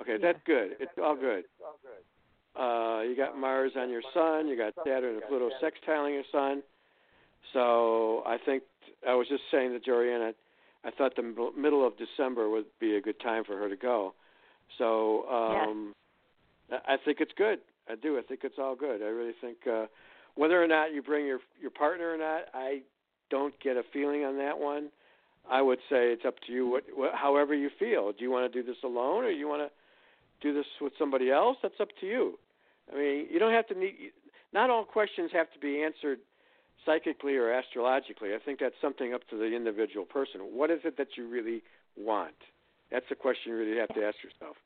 Speaker 4: okay. That's good. It's all good. Uh, you got Mars on your sun. You got Saturn and Pluto sextiling your sun. So I think I was just saying to Jorianne, I, I thought the middle- middle of December would be a good time for her to go. So um, I I think it's good. I do. I think it's all good. I really think uh, whether or not you bring your your partner or not, I don't get a feeling on that one. I would say it's up to you. What, what however you feel. Do you want to do this alone, or you want to do this with somebody else? That's up to you. I mean, you don't have to need. Not all questions have to be answered psychically or astrologically. I think that's something up to the individual person. What is it that you really want? That's the question you really have to ask yourself.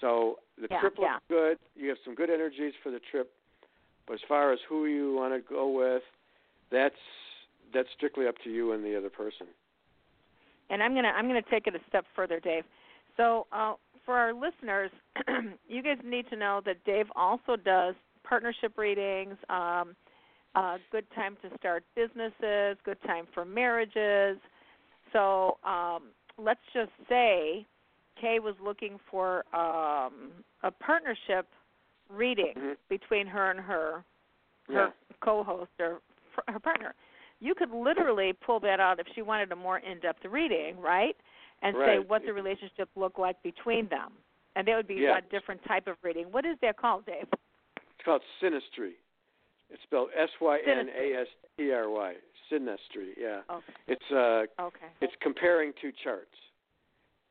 Speaker 4: So the
Speaker 3: Yeah,
Speaker 4: trip looks
Speaker 3: yeah.
Speaker 4: good. You have some good energies for the trip. But as far as who you want to go with, that's that's strictly up to you and the other person.
Speaker 3: and I'm gonna I'm gonna take it a step further, Dave. So uh, for our listeners, you guys need to know that Dave also does partnership readings. Um, uh, good time to start businesses. Good time for marriages. So um, let's just say Kay was looking for um, a partnership reading
Speaker 4: Mhm.
Speaker 3: between her and her
Speaker 4: Yeah.
Speaker 3: her co-host or her partner. You could literally pull that out if she wanted a more in-depth reading, right? And say what the relationship looked like between them. And that would be
Speaker 4: Yeah.
Speaker 3: a different type of reading. What is that called, Dave?
Speaker 4: It's called synastry. It's spelled S Y N A S T R Y. Synastry. Yeah.
Speaker 3: Okay.
Speaker 4: It's uh
Speaker 3: Okay.
Speaker 4: it's comparing two charts.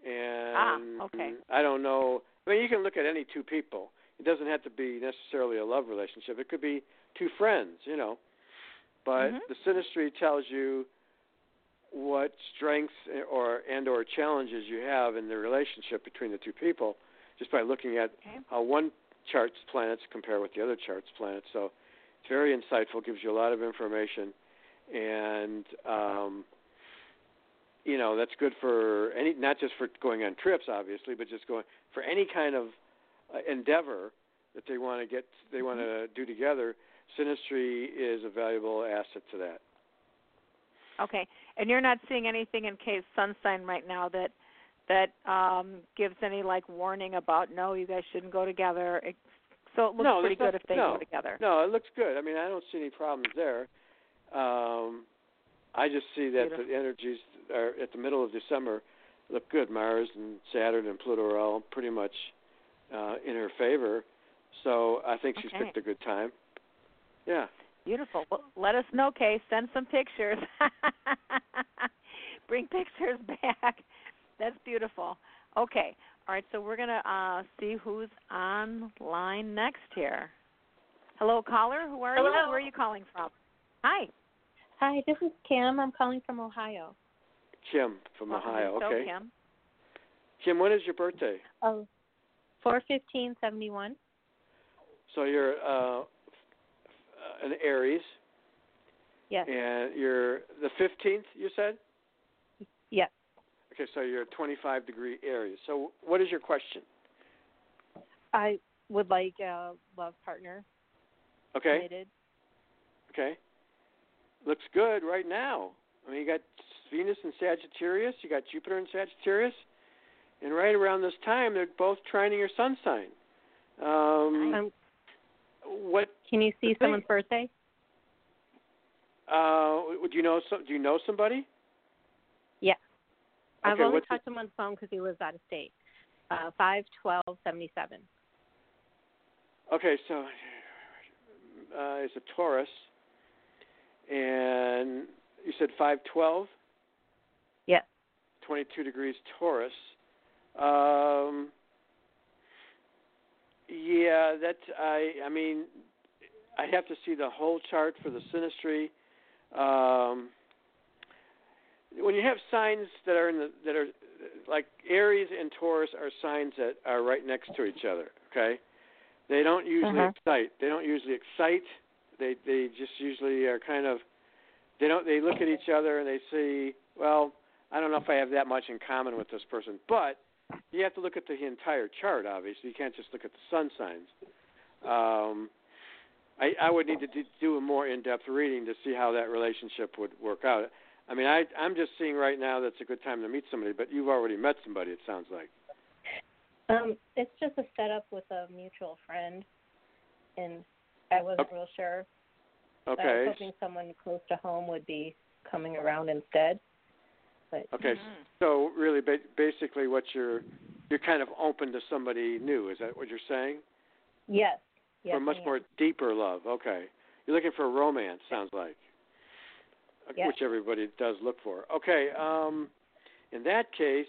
Speaker 4: And
Speaker 3: Ah, okay.
Speaker 4: I don't know. I mean, you can look at any two people. It doesn't have to be necessarily a love relationship. It could be two friends, you know. But
Speaker 3: Mhm.
Speaker 4: the synastry tells you what strengths or and or challenges you have in the relationship between the two people just by looking at
Speaker 3: Okay.
Speaker 4: how one chart's planets compare with the other chart's planets. So it's very insightful, gives you a lot of information, and um, you know that's good for any, not just for going on trips, obviously, but just going for any kind of uh, endeavor that they want to get, they want to do together. Synastry is a valuable asset to that.
Speaker 3: Okay. And you're not seeing anything in Kay's sun sign right now that that um gives any like warning about no, you guys shouldn't go together. It, so it looks
Speaker 4: No,
Speaker 3: pretty good
Speaker 4: no-
Speaker 3: if they
Speaker 4: no.
Speaker 3: go together.
Speaker 4: No, it looks good. I mean, I don't see any problems there. Um, I just see that
Speaker 3: Beautiful.
Speaker 4: the energies are at the middle of December look good. Mars and Saturn and Pluto are all pretty much uh, in her favor. So I think she's
Speaker 3: Okay.
Speaker 4: picked a good time. Yeah.
Speaker 3: Beautiful. Well, let us know, Kay. Send some pictures. Bring pictures back. That's beautiful. Okay. All right. So we're gonna uh, see who's online next here. Hello, caller. Who are you?
Speaker 10: Hello.
Speaker 3: Where are you calling from? Hi.
Speaker 10: Hi, this is Kim. I'm calling from Ohio.
Speaker 4: Kim from
Speaker 3: Welcome
Speaker 4: Ohio.
Speaker 3: the show,
Speaker 4: Okay.
Speaker 3: Kim.
Speaker 4: Kim, when is your birthday?
Speaker 10: Oh, four fifteen seventy one.
Speaker 4: So you're uh, an Aries,
Speaker 10: Yes.
Speaker 4: and you're the 15th. You said.
Speaker 10: Yes.
Speaker 4: Okay, so you're a 25 degree Aries. So what is your question?
Speaker 10: I would like a love partner.
Speaker 4: Okay.
Speaker 10: Committed.
Speaker 4: Okay. Looks good right now. I mean, you got Venus and Sagittarius, you got Jupiter and Sagittarius, and right around this time, they're both trining your sun sign. Um,
Speaker 10: Um,
Speaker 4: what
Speaker 10: can you see
Speaker 4: thing-
Speaker 10: someone's birthday?
Speaker 4: uh, would you know? Some, do you know somebody?
Speaker 10: Yeah. I've only
Speaker 4: what's
Speaker 10: talked to him on the phone because he lives out of state. Uh, five twelve seventy seven.
Speaker 4: Okay, so uh, it's a Taurus, and you said five twelve.
Speaker 10: Yes.
Speaker 4: 22 degrees Taurus. Um, yeah, that I I mean, I have to see the whole chart for the synastry. Um, when you have signs that are in the that are like Aries and Taurus are signs that are right next to each other. Okay, they don't usually
Speaker 10: Uh-huh.
Speaker 4: excite. They don't usually excite. They they just usually are kind of they don't they look at each other and they see, well, I don't know if I have that much in common with this person, but you have to look at the entire chart. Obviously, you can't just look at the sun signs. Um, I, I would need to do, do a more in-depth reading to see how that relationship would work out. I mean, I, I'm just seeing right now that's a good time to meet somebody, but you've already met somebody. It sounds like.
Speaker 10: Um, it's just a setup with a mutual friend, and I wasn't real sure.
Speaker 4: Okay.
Speaker 10: I was hoping someone close to home would be coming around instead. But
Speaker 4: Okay. So really, ba- basically, what you're you're kind of open to somebody new. Is that what you're saying?
Speaker 10: yes, yes,
Speaker 4: for much more deeper love. Okay. You're looking for a romance, sounds like. Uh,
Speaker 10: Yes.
Speaker 4: Which everybody does look for. Okay. Um, in that case,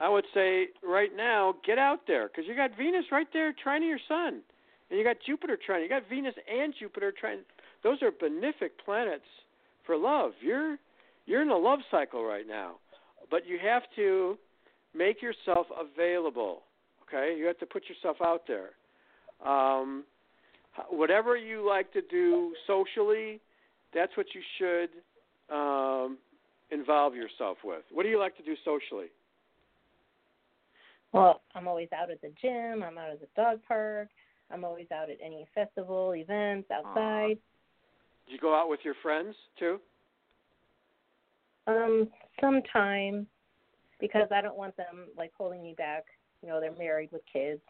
Speaker 4: I would say right now, get out there because you got Venus right there trining to your sun, and you got Jupiter trining. You got Venus and Jupiter trining. Those are benefic planets for love. You're you're in a love cycle right now, but you have to make yourself available. Okay, you have to put yourself out there. Um, whatever you like to do socially, that's what you should um, involve yourself with. What do you like to do socially?
Speaker 10: Well, I'm always out at the gym. I'm out at the dog park. I'm always out at any festival, events, outside.
Speaker 4: Do you go out with your friends too?
Speaker 10: Um, sometime because I don't want them like holding me back. You know, they're married with kids.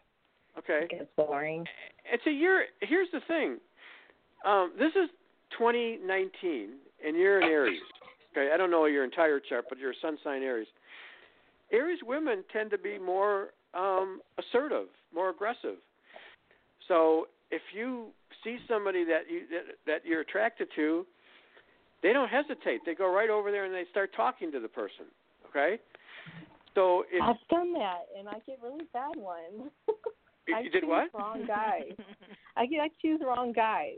Speaker 4: Okay.
Speaker 10: It gets boring.
Speaker 4: It's a year. Here's the thing. Um, this is 2019, and you're in Aries. Okay, I don't know your entire chart, but you're a sun sign Aries. Aries women tend to be more um, assertive, more aggressive. So if you see somebody that you that, that you're attracted to, they don't hesitate. They go right over there and they start talking to the person. Okay. So if
Speaker 10: I've done that, and I get really bad ones.
Speaker 4: you
Speaker 10: I
Speaker 4: you did
Speaker 10: choose
Speaker 4: what?
Speaker 10: Wrong guys. I get I choose wrong guys.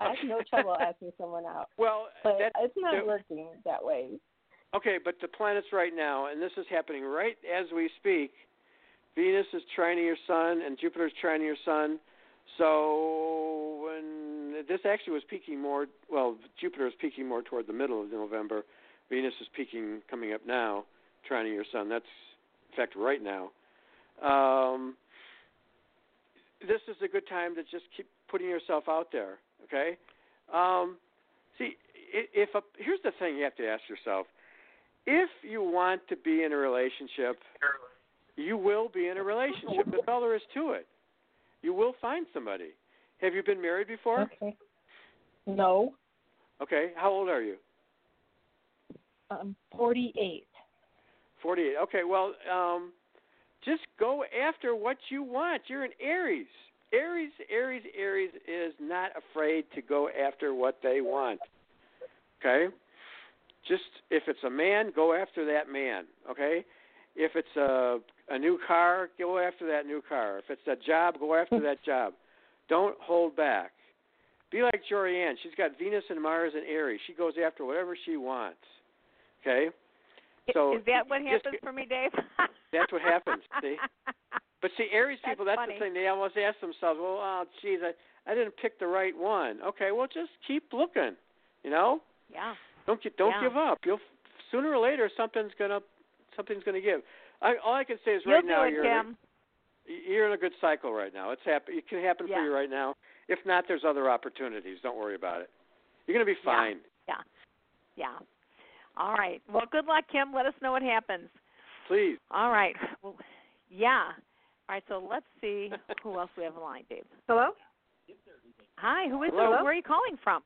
Speaker 10: I have no trouble asking someone out,
Speaker 4: Well,
Speaker 10: but
Speaker 4: that,
Speaker 10: it's not
Speaker 4: that-
Speaker 10: working that way.
Speaker 4: Okay, but the planets right now, and this is happening right as we speak. Venus is trining your sun, and Jupiter is trining your sun. So when this actually was peaking more, well, Jupiter is peaking more toward the middle of November. Venus is peaking coming up now, trining your sun. That's in fact right now. Um, this is a good time to just keep putting yourself out there. Okay. Um, see, if a, here's the thing you have to ask yourself: if you want to be in a relationship, you will be in a relationship. That's all there is to it. You will find somebody. Have you been married before?
Speaker 10: Okay. No,
Speaker 4: Okay. How old are you?
Speaker 10: I'm 48.
Speaker 4: 48. Okay. Well, um, just go after what you want. You're an Aries. Aries, Aries, Aries is not afraid to go after what they want. Okay? Just if it's a man, go after that man. Okay? If it's a a new car, go after that new car. If it's a job, go after that job. Don't hold back. Be like Jorianne. She's got Venus and Mars and Aries. She goes after whatever she wants. Okay? So
Speaker 3: is that what
Speaker 4: just-
Speaker 3: happens for me, Dave?
Speaker 4: That's what happens. See? But see, Aries people, that's
Speaker 3: funny.
Speaker 4: the thing. They almost ask themselves, "Well, oh, geez, I I didn't pick the right one." Okay, well, just keep looking. You know,
Speaker 3: yeah.
Speaker 4: don't get, don't
Speaker 3: Yeah.
Speaker 4: give up. You'll sooner or later something's gonna something's gonna give. I, all I can say is
Speaker 3: You'll
Speaker 4: right now
Speaker 3: it,
Speaker 4: you're. You're in a good cycle right now. It's happen. It can happen
Speaker 3: Yeah.
Speaker 4: for you right now. If not, there's other opportunities. Don't worry about it. You're gonna be fine.
Speaker 3: Yeah. Yeah. All right. Well, good luck, Kim. Let us know what happens.
Speaker 4: Please.
Speaker 3: All right. Well, yeah. All right. So let's see who else we have in line, Dave.
Speaker 11: Hello?
Speaker 3: Hi. Who is
Speaker 4: Hello?
Speaker 3: it? Where are you calling from?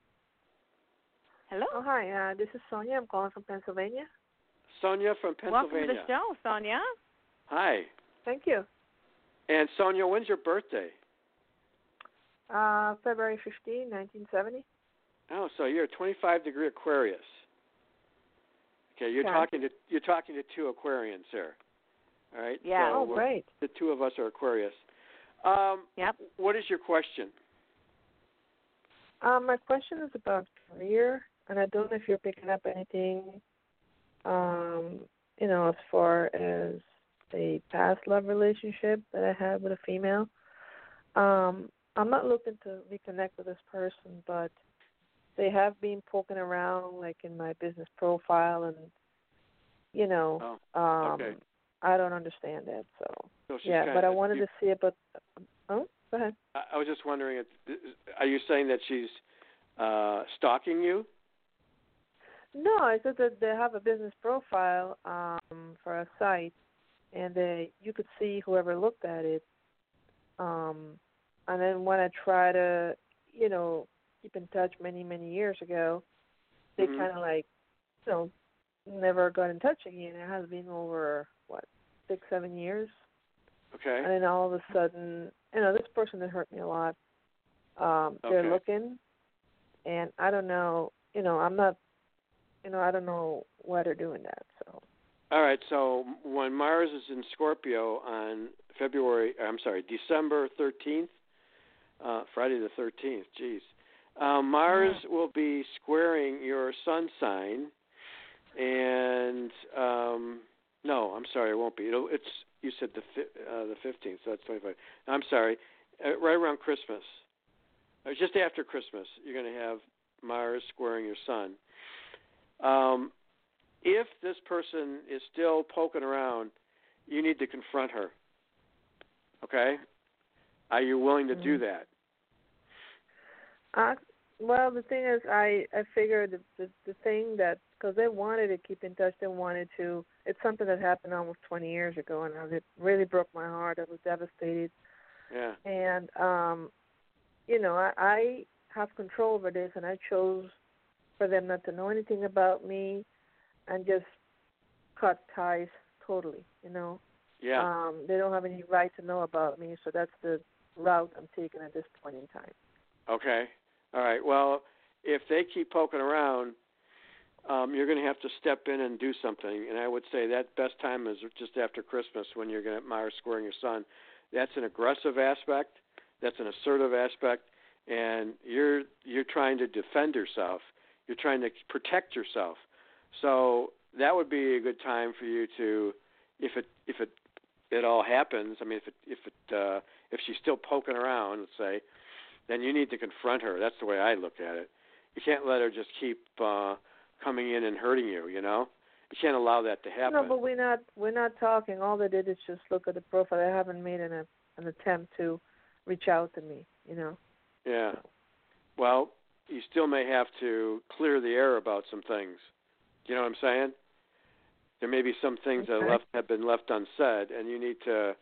Speaker 3: Hello.
Speaker 11: Oh, hi. Uh, this is Sonia. I'm calling from Pennsylvania.
Speaker 4: Sonia from Pennsylvania.
Speaker 3: Welcome to the show, Sonia.
Speaker 4: Hi.
Speaker 11: Thank you.
Speaker 4: And Sonia, when's your birthday?
Speaker 11: Uh, February 15, 1970.
Speaker 4: Oh, so you're a 25 degree Aquarius. Okay, you're talking to you're talking to two Aquarians here. All right.
Speaker 3: Yeah.
Speaker 4: So
Speaker 11: oh, great.
Speaker 4: The two of us are Aquarius. Um,
Speaker 3: Yep.
Speaker 4: What is your question?
Speaker 11: Um, my question is about career, and I don't know if you're picking up anything, um, you know, as far as a past love relationship that I had with a female. Um, I'm not looking to reconnect with this person, but they have been poking around like in my business profile and you know
Speaker 4: Oh,
Speaker 11: um
Speaker 4: okay.
Speaker 11: I don't understand that so
Speaker 4: So
Speaker 11: yeah but I wanted
Speaker 4: you-
Speaker 11: to see it but oh go ahead
Speaker 4: I I was just wondering, are you saying that she's uh, stalking you?
Speaker 11: No, I said that they have a business profile um, for a site, and they you could see whoever looked at it. Um, and then when I try to, you know, keep in touch many many years ago, they
Speaker 4: Mhm.
Speaker 11: kind of like, you know, never got in touch again. It has been over what six seven years,
Speaker 4: Okay.
Speaker 11: and then all of a sudden, you know, this person that hurt me a lot. Um, they're looking, and I don't know. You know, I'm not you know, I don't know why they're doing that. So
Speaker 4: All right. So when Mars is in Scorpio on February, I'm sorry, December 13th, uh, Friday the 13th. Geez, um, Mars will be squaring your sun sign, and um, no, I'm sorry, it won't be. It'll, it's you said the fi- uh, the 15th, so that's 25. I'm sorry, uh, right around Christmas, or just after Christmas, you're going to have Mars squaring your sun. Um, if this person is still poking around, you need to confront her. Okay? Are you willing to do that?
Speaker 11: I well, the thing is, I I figured the the, the thing that because they wanted to keep in touch, they wanted to. It's something that happened almost 20 years ago, and I, it really broke my heart. I was devastated,
Speaker 4: Yeah.
Speaker 11: and um, you know, I, I have control over this, and I chose for them not to know anything about me, and just cut ties totally. You know.
Speaker 4: Yeah.
Speaker 11: Um, they don't have any right to know about me, so that's the route I'm taking at this point in time.
Speaker 4: Okay. All right. Well, if they keep poking around, um, you're going to have to step in and do something. And I would say that best time is just after Christmas when you're going to Mars squaring your sun. That's an aggressive aspect. That's an assertive aspect, and you're you're trying to defend yourself. You're trying to protect yourself. So that would be a good time for you to, if it if it it all happens. I mean, if it if it uh, if she's still poking around, let's say, then you need to confront her. That's the way I look at it. You can't let her just keep uh, coming in and hurting you. You know, you can't allow that to happen.
Speaker 11: No, but we're not we're not talking. All they did is just look at the profile. They haven't made an an attempt to reach out to me. You know.
Speaker 4: Yeah. Well, you still may have to clear the air about some things. You know what I'm saying? There may be some things that left have been left unsaid, and you need to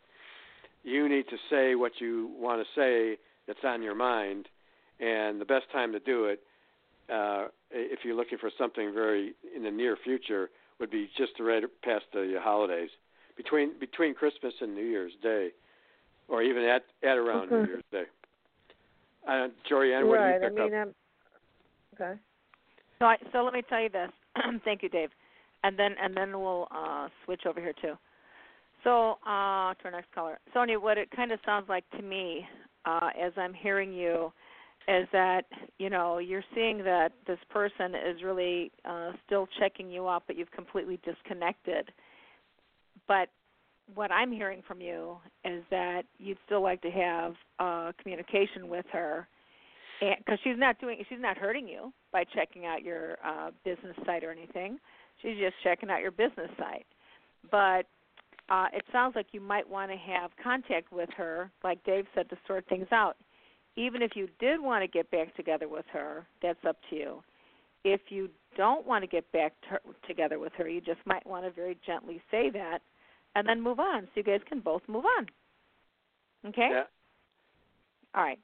Speaker 4: you need to say what you want to say that's on your mind. And the best time to do it, uh, if you're looking for something very in the near future, would be just right past the holidays, between between Christmas and New Year's Day, or even at at around New Year's Day. Uh, Jorianne, what
Speaker 11: right.
Speaker 4: do you
Speaker 11: I
Speaker 4: pick
Speaker 11: mean,
Speaker 4: up?
Speaker 11: I'm okay.
Speaker 3: So I, so let me tell you this. Thank you, Dave. And then and then we'll uh, switch over here too. So uh, to our next caller, Sonia. What it kind of sounds like to me, uh, as I'm hearing you, is that you know you're seeing that this person is really uh, still checking you up, but you've completely disconnected. But what I'm hearing from you is that you'd still like to have uh, communication with her, because she's not doing she's not hurting you by checking out your uh, business site or anything. She's just checking out your business site. But uh, it sounds like you might want to have contact with her, like Dave said, to sort things out. Even if you did want to get back together with her, that's up to you. If you don't want to get back to together with her, you just might want to very gently say that and then move on so you guys can both move on. Okay?
Speaker 4: Yeah.
Speaker 3: All right.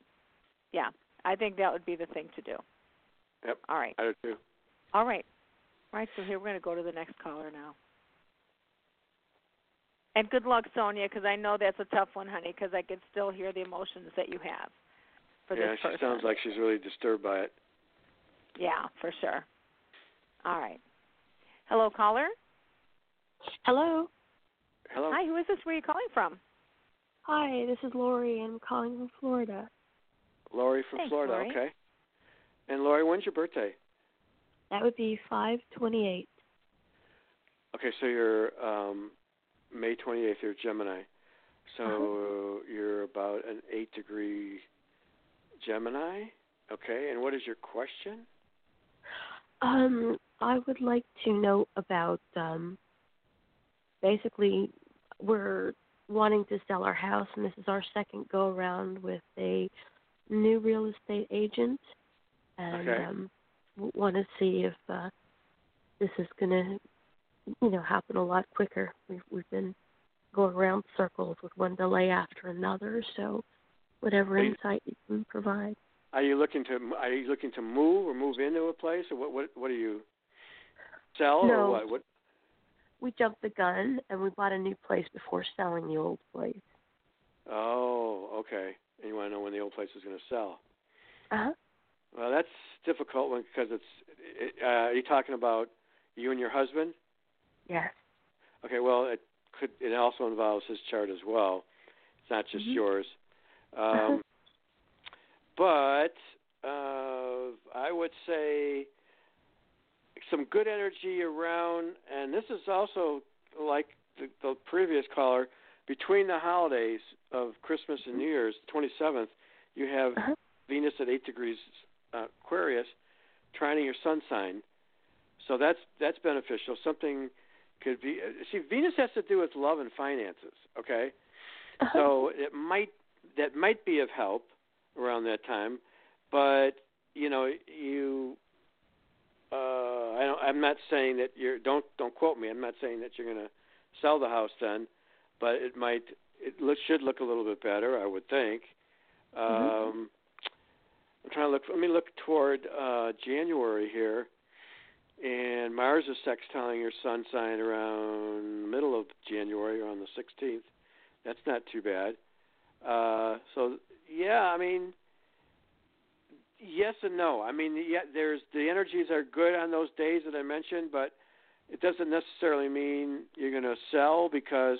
Speaker 3: Yeah. I think that would be the thing to do.
Speaker 4: Yep.
Speaker 3: All right.
Speaker 4: I do too.
Speaker 3: All right. All right, so here we're going to go to the next caller now. And good luck, Sonia, because I know that's a tough one, honey, because I can still hear the emotions that you have for
Speaker 4: yeah,
Speaker 3: this
Speaker 4: she sounds like she's really disturbed by it.
Speaker 3: Yeah, for sure. All right. Hello, caller.
Speaker 12: Hello.
Speaker 4: Hello.
Speaker 3: Hi, who is this? Where are you calling from?
Speaker 12: Hi, this is Lori. I'm calling from Florida.
Speaker 4: Lori from
Speaker 3: Thanks,
Speaker 4: Florida.
Speaker 3: Lori.
Speaker 4: Okay. And Lori, when's your birthday?
Speaker 12: That would be 528.
Speaker 4: Okay, so you're um, May 28th. You're Gemini. So
Speaker 3: Uh-huh.
Speaker 4: you're about an eight degree Gemini. Okay, and what is your question?
Speaker 12: Um, I would like to know about um basically we're wanting to sell our house and this is our second go around with a new real estate agent and
Speaker 4: Okay.
Speaker 12: um want to see if uh this is going to you know happen a lot quicker. We've we've been going around circles with one delay after another, so whatever
Speaker 4: you-
Speaker 12: insight you can provide.
Speaker 4: Are you looking to are you looking to move or move into a place or what what what are you sell or what? What
Speaker 12: We jumped the gun and we bought a new place before selling the old place.
Speaker 4: Oh, okay. And you want to know when the old place is going to sell?
Speaker 12: Uh huh.
Speaker 4: Well, that's difficult one because it's. It, uh, are you talking about you and your husband?
Speaker 12: Yes.
Speaker 4: Okay. Well, it could. It also involves his chart as well. It's not just
Speaker 12: Mhm.
Speaker 4: yours. Um, but uh, I would say some good energy around, and this is also like the, the previous caller. Between the holidays of Christmas and New Year's, 27th, you have
Speaker 12: Uh-huh.
Speaker 4: Venus at eight degrees uh, Aquarius, trining your sun sign. So that's that's beneficial. Something could be. uh, See, Venus has to do with love and finances. Okay,
Speaker 12: Uh-huh.
Speaker 4: so it might that might be of help around that time, but you know you. Uh, I don't, I'm not saying that you're. Don't don't quote me. I'm not saying that you're going to sell the house then, but it might. It look, should look a little bit better, I would think. Um,
Speaker 12: Mhm.
Speaker 4: I'm trying to look. Let me look toward uh, January here, and Mars is sextiling your sun sign around the middle of January, around the 16th. That's not too bad. Uh, so yeah, I mean, yes and no. I mean, yeah, there's the energies are good on those days that I mentioned, but it doesn't necessarily mean you're going to sell because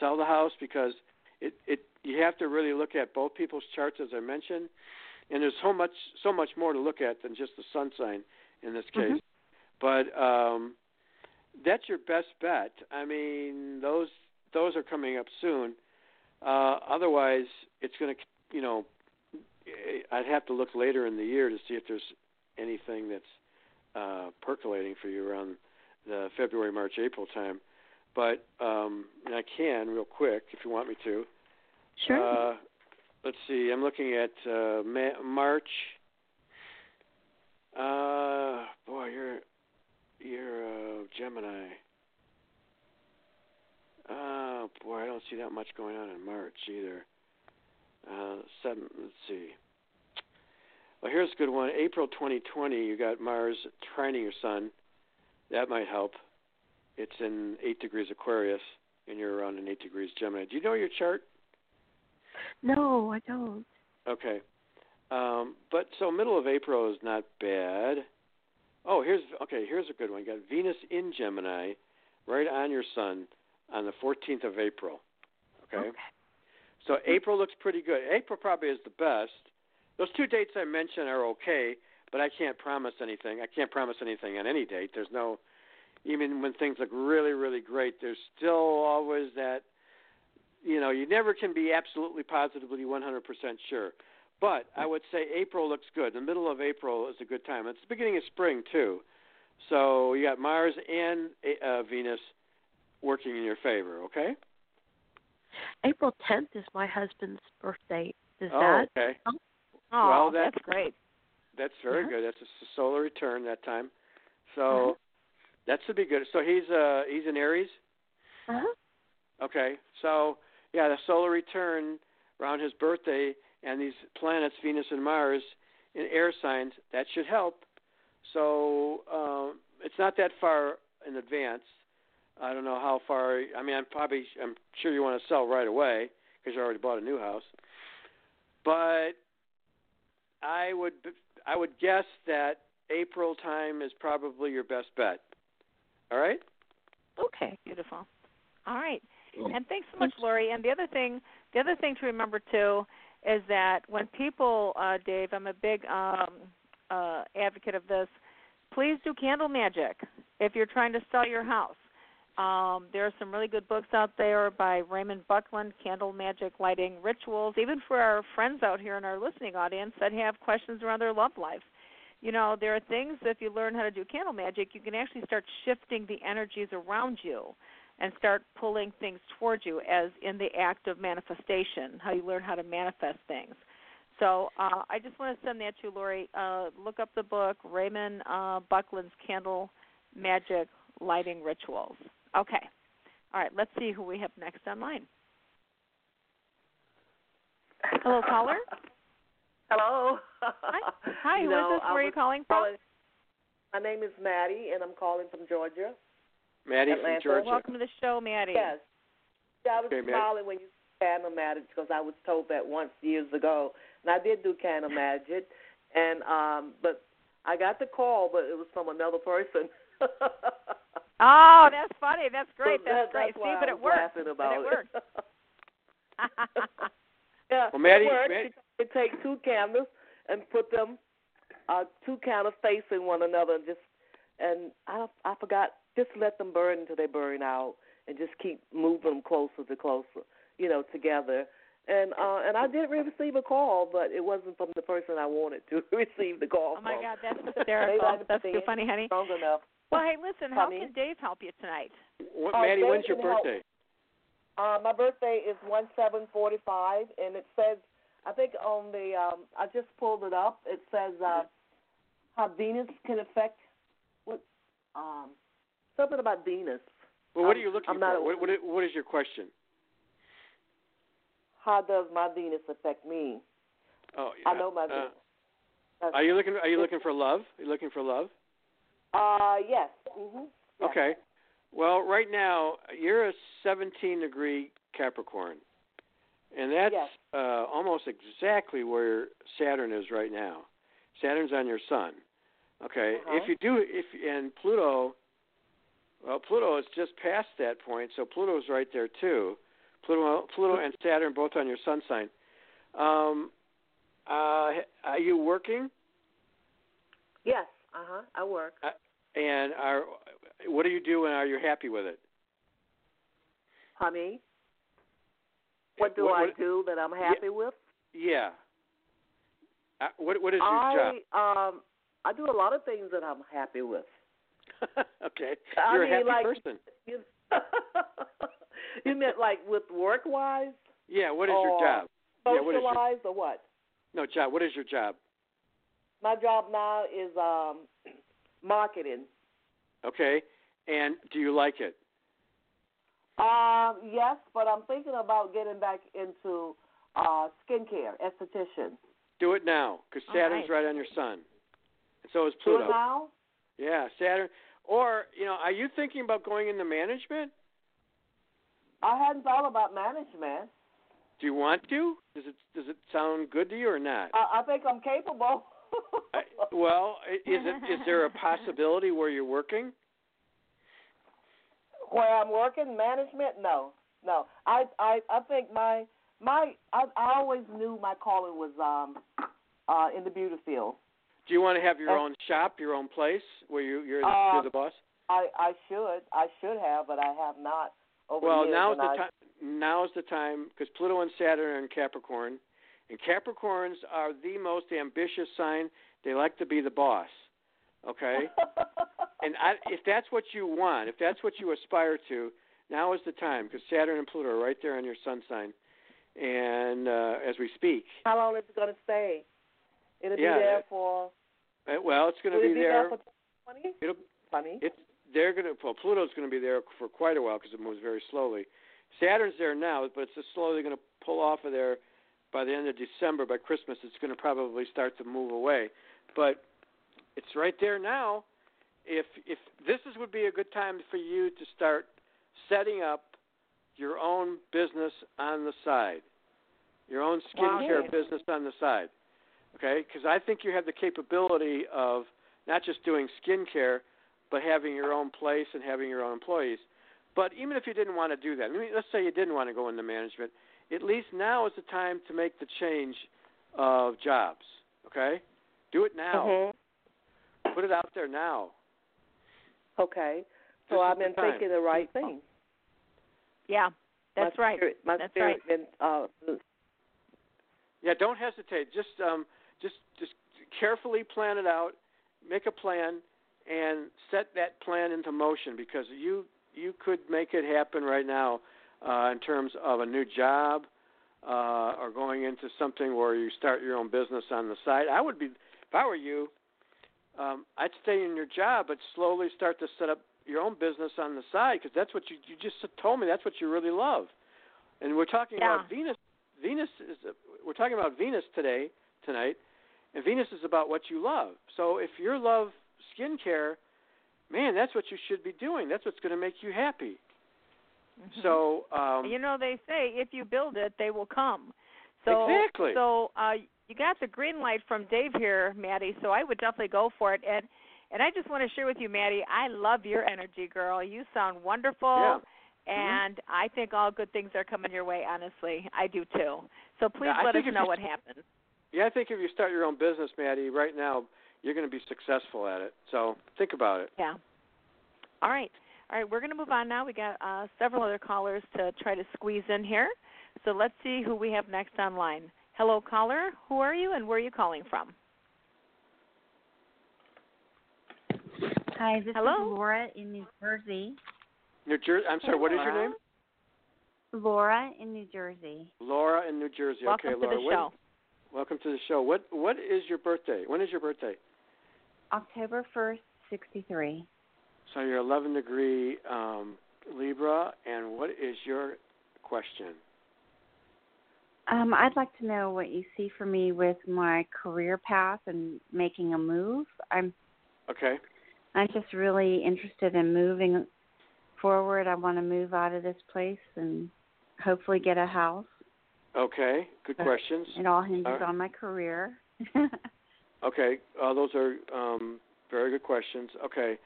Speaker 4: sell the house because it it you have to really look at both people's charts as I mentioned, and there's so much so much more to look at than just the sun sign in this case.
Speaker 12: Mhm.
Speaker 4: But um, that's your best bet. I mean, those those are coming up soon. Uh, otherwise, it's going to, you know, I'd have to look later in the year to see if there's anything that's uh, percolating for you around the February, March, April time. But um, I can real quick if you want me to.
Speaker 12: Sure.
Speaker 4: Uh, let's see. I'm looking at uh, Ma- March. Uh, boy, you're you're uh, Gemini. Oh boy, I don't see that much going on in March either. Uh, seven. Let's see. Well, here's a good one. April 2020, you got Mars trining your Sun. That might help. It's in eight degrees Aquarius, and you're around in eight degrees Gemini. Do you know your chart?
Speaker 12: no, I don't.
Speaker 4: Okay. Um, but so middle of April is not bad. Oh, here's okay. Here's a good one. You got Venus in Gemini, right on your Sun, on the 14th of April. Okay. So April looks pretty good. April probably is the best. Those two dates I mentioned are okay, but I can't promise anything. I can't promise anything on any date. There's no, even when things look really, really great, there's still always that, you know, you never can be absolutely positively 100% sure. But I would say April looks good. The middle of April is a good time. It's the beginning of spring too, so you got Mars and uh, Venus working in your favor. Okay.
Speaker 12: April 10th is my husband's birthday. Does
Speaker 4: oh,
Speaker 12: that?
Speaker 4: okay.
Speaker 3: Oh,
Speaker 4: well, that,
Speaker 3: that's great.
Speaker 4: That's very
Speaker 12: Uh-huh.
Speaker 4: good. That's a solar return that time. So
Speaker 12: Uh-huh.
Speaker 4: That should be good. So he's uh he's in Aries.
Speaker 12: Uh huh.
Speaker 4: Okay. So yeah, the solar return around his birthday and these planets Venus and Mars in air signs that should help. So um, it's not that far in advance. I don't know how far. I mean, I'm probably I'm sure you want to sell right away because you already bought a new house. But I would I would guess that April time is probably your best bet. All right.
Speaker 12: Okay.
Speaker 3: Beautiful. All right. And thanks so much, Lori. And the other thing, the other thing to remember too, is that when people, uh, Dave, I'm a big um, uh, advocate of this. Please do candle magic if you're trying to sell your house. Um, there are some really good books out there by Raymond Buckland, Candle Magic Lighting Rituals, even for our friends out here in our listening audience that have questions around their love life. You know, there are things if you learn how to do candle magic, you can actually start shifting the energies around you and start pulling things towards you as in the act of manifestation, how you learn how to manifest things. So uh, I just want to send that to Lori. Uh, look up the book, Raymond uh, Buckland's Candle Magic Lighting Rituals. Okay. All right, let's see who we have next online. Hello, caller.
Speaker 13: Hello.
Speaker 3: Hi. Hi,
Speaker 13: you
Speaker 3: who is
Speaker 13: know,
Speaker 3: this? Where are you calling from?
Speaker 13: calling- My name is Maddie, and I'm calling from Georgia.
Speaker 4: Maddie
Speaker 13: Atlanta.
Speaker 4: from Georgia.
Speaker 3: Welcome to the show, Maddie.
Speaker 13: Yes. Yeah, I was
Speaker 4: Okay, Maddie.
Speaker 13: when you said candle magic because I was told that once years ago, and I did do candle magic, and um, but I got the call, but it was from another person.
Speaker 3: Oh, that's funny. That's great.
Speaker 13: So
Speaker 3: that's
Speaker 13: that-
Speaker 3: great.
Speaker 13: That's
Speaker 3: See, but it
Speaker 13: was
Speaker 3: works.
Speaker 13: laughing
Speaker 3: But
Speaker 13: about
Speaker 3: it works.
Speaker 13: yeah,
Speaker 4: Well, Maddie-
Speaker 13: it works.
Speaker 4: Maddie-
Speaker 13: You take two candles and put them, uh, two candles facing one another, and just and I I forgot just let them burn until they burn out, and just keep moving them closer to closer, you know, together. And uh and I didn't receive a call, but it wasn't from the person I wanted to receive the call
Speaker 3: Oh my
Speaker 13: from.
Speaker 3: God, that's
Speaker 13: Maybe
Speaker 3: hysterical. That's too funny, honey.
Speaker 13: Strong enough.
Speaker 3: Well, hey, listen. How
Speaker 13: Honey?
Speaker 3: can Dave help you tonight?
Speaker 4: What,
Speaker 13: Uh,
Speaker 4: Maddie,
Speaker 13: Dave
Speaker 4: when's your
Speaker 13: can help.
Speaker 4: birthday?
Speaker 13: Uh, my birthday is one seven forty five, and it says I think on the um, I just pulled it up. It says uh, how Venus can affect what um something about Venus.
Speaker 4: Well, what
Speaker 13: I'm-
Speaker 4: are you looking
Speaker 13: I'm
Speaker 4: for? What, what, what is your question?
Speaker 13: How does my Venus affect me?
Speaker 4: Oh, yeah.
Speaker 13: I know my
Speaker 4: Uh,
Speaker 13: Venus.
Speaker 4: Are you looking? Are you looking for love? Are you looking for love?
Speaker 13: Uh, yes. Mhm. Yes.
Speaker 4: Okay. Well, right now you're a 17 degree Capricorn, and that's
Speaker 13: Yes.
Speaker 4: uh, almost exactly where Saturn is right now. Saturn's on your Sun. Okay.
Speaker 13: Uh-huh.
Speaker 4: If you do, if and Pluto, well, Pluto is just past that point, so Pluto's right there too. Pluto, Pluto and Saturn both on your Sun sign. Um, uh, are you working?
Speaker 13: Yes. Uh huh. I work.
Speaker 4: And are what do you do, and are you happy with it?
Speaker 13: Honey. What do
Speaker 4: What-
Speaker 13: I
Speaker 4: what-
Speaker 13: do that I'm happy with?
Speaker 4: Yeah. Uh, what what is your
Speaker 13: I
Speaker 4: job?
Speaker 13: um I do a lot of things that I'm happy with.
Speaker 4: okay,
Speaker 13: I
Speaker 4: you're
Speaker 13: mean,
Speaker 4: a happy
Speaker 13: like-
Speaker 4: person.
Speaker 13: You, you meant like with work wise?
Speaker 4: Yeah. What is your
Speaker 13: or
Speaker 4: job? Yeah. What is your
Speaker 13: or what?
Speaker 4: no job? What is your job?
Speaker 13: My job now is um marketing.
Speaker 4: Okay. And do you like it?
Speaker 13: Um, yes, but I'm thinking about getting back into uh skincare, esthetician.
Speaker 4: Do it now, because Saturn's
Speaker 13: right.
Speaker 4: right on your Sun, and so is
Speaker 13: Do
Speaker 4: Pluto.
Speaker 13: it now?
Speaker 4: Yeah, Saturn. Or you know, are you thinking about going into management?
Speaker 13: I hadn't thought about management.
Speaker 4: Do you want to? Does it does it sound good to you or not?
Speaker 13: I, I think I'm capable.
Speaker 4: I, well, is it is there a possibility where you're working?
Speaker 13: Where I'm working, management? No, no. I I I think my my I I always knew my calling was um uh in the beauty field.
Speaker 4: Do you want to have your
Speaker 13: Uh,
Speaker 4: own shop, your own place where you you're the,
Speaker 13: Uh,
Speaker 4: you're the boss?
Speaker 13: I I should I should have, but I have not over
Speaker 4: Well, now's
Speaker 13: and
Speaker 4: the
Speaker 13: I,
Speaker 4: time. Now's the time because Pluto and Saturn are in Capricorn, and Capricorns are the most ambitious sign. They like to be the boss. Okay, and I, if that's what you want, if that's what you aspire to, now is the time because Saturn and Pluto are right there on your sun sign, and uh, as we speak,
Speaker 13: How long is it going to stay? It'll
Speaker 4: Yeah,
Speaker 13: be there for.
Speaker 4: uh, well, it's going to be
Speaker 13: it be
Speaker 4: there.
Speaker 13: there for twenty?
Speaker 4: It'll
Speaker 13: Funny.
Speaker 4: It's they're going to well Pluto's going to be there for quite a while because it moves very slowly. Saturn's there now, but it's just slowly going to pull off of there by the end of December. By Christmas, it's going to probably start to move away. But it's right there now. If if this is would be a good time for you to start setting up your own business on the side, your own skincare
Speaker 13: Yeah.
Speaker 4: business on the side. Okay, because I think you have the capability of not just doing skincare, but having your own place and having your own employees. But even if you didn't want to do that, I mean, let's say you didn't want to go into management, at least now is the time to make the change of jobs. Okay, do it now.
Speaker 13: Mhm.
Speaker 4: Put it out there now.
Speaker 13: Okay. So
Speaker 4: is
Speaker 13: I've been thinking the right thing.
Speaker 3: Yeah, that's
Speaker 13: my
Speaker 3: right.
Speaker 13: Spirit, my
Speaker 3: That's
Speaker 13: spirit
Speaker 3: right.
Speaker 13: been, uh,
Speaker 4: Yeah, don't hesitate. Just um, just just carefully plan it out make a plan and set that plan into motion because you you could make it happen right now uh, in terms of a new job uh, or going into something where you start your own business on the side. I would be if I were you. Um, I'd stay in your job, but slowly start to set up your own business on the side because that's what you you just told me. That's what you really love. And we're talking
Speaker 3: Yeah.
Speaker 4: about Venus. Venus is we're talking about Venus today tonight, and Venus is about what you love. So if you love skincare, man, that's what you should be doing. That's what's going to make you happy. So um,
Speaker 3: you know they say if you build it, they will come. So
Speaker 4: Exactly.
Speaker 3: so uh you got the green light from Dave here, Maddie. So I would definitely go for it. And and I just want to share with you, Maddie. I love your energy, girl. You sound wonderful.
Speaker 4: Yeah.
Speaker 3: And I think all good things are coming your way. Honestly, I do too. So please
Speaker 4: Yeah,
Speaker 3: let us know what happens.
Speaker 4: yeah, I think if you start your own business, Maddie, right now you're going to be successful at it. So think about it.
Speaker 3: Yeah. All right. All right, we're going to move on now. We got uh, several other callers to try to squeeze in here. So let's see who we have next online. Hello, caller. Who are you and where are you calling from?
Speaker 14: Hi, this
Speaker 3: Hello?
Speaker 14: is Laura in New Jersey.
Speaker 4: New Jersey. I'm sorry. What is your name?
Speaker 14: Laura in New Jersey.
Speaker 4: Laura in New Jersey.
Speaker 3: Welcome
Speaker 4: okay,
Speaker 3: to
Speaker 4: Laura.
Speaker 3: the
Speaker 4: what-
Speaker 3: show.
Speaker 4: welcome to the show. What What is your birthday? When is your birthday?
Speaker 14: October 1st, 63.
Speaker 4: So you're 11 degree um, Libra, and what is your question?
Speaker 14: Um, I'd like to know what you see for me with my career path and making a move. I'm
Speaker 4: Okay.
Speaker 14: I'm just really interested in moving forward. I want to move out of this place and hopefully get a house.
Speaker 4: Okay. Good
Speaker 14: But
Speaker 4: questions.
Speaker 14: It all hinges
Speaker 4: All right.
Speaker 14: on my career.
Speaker 4: Okay. Uh, those are um, very good questions. Okay.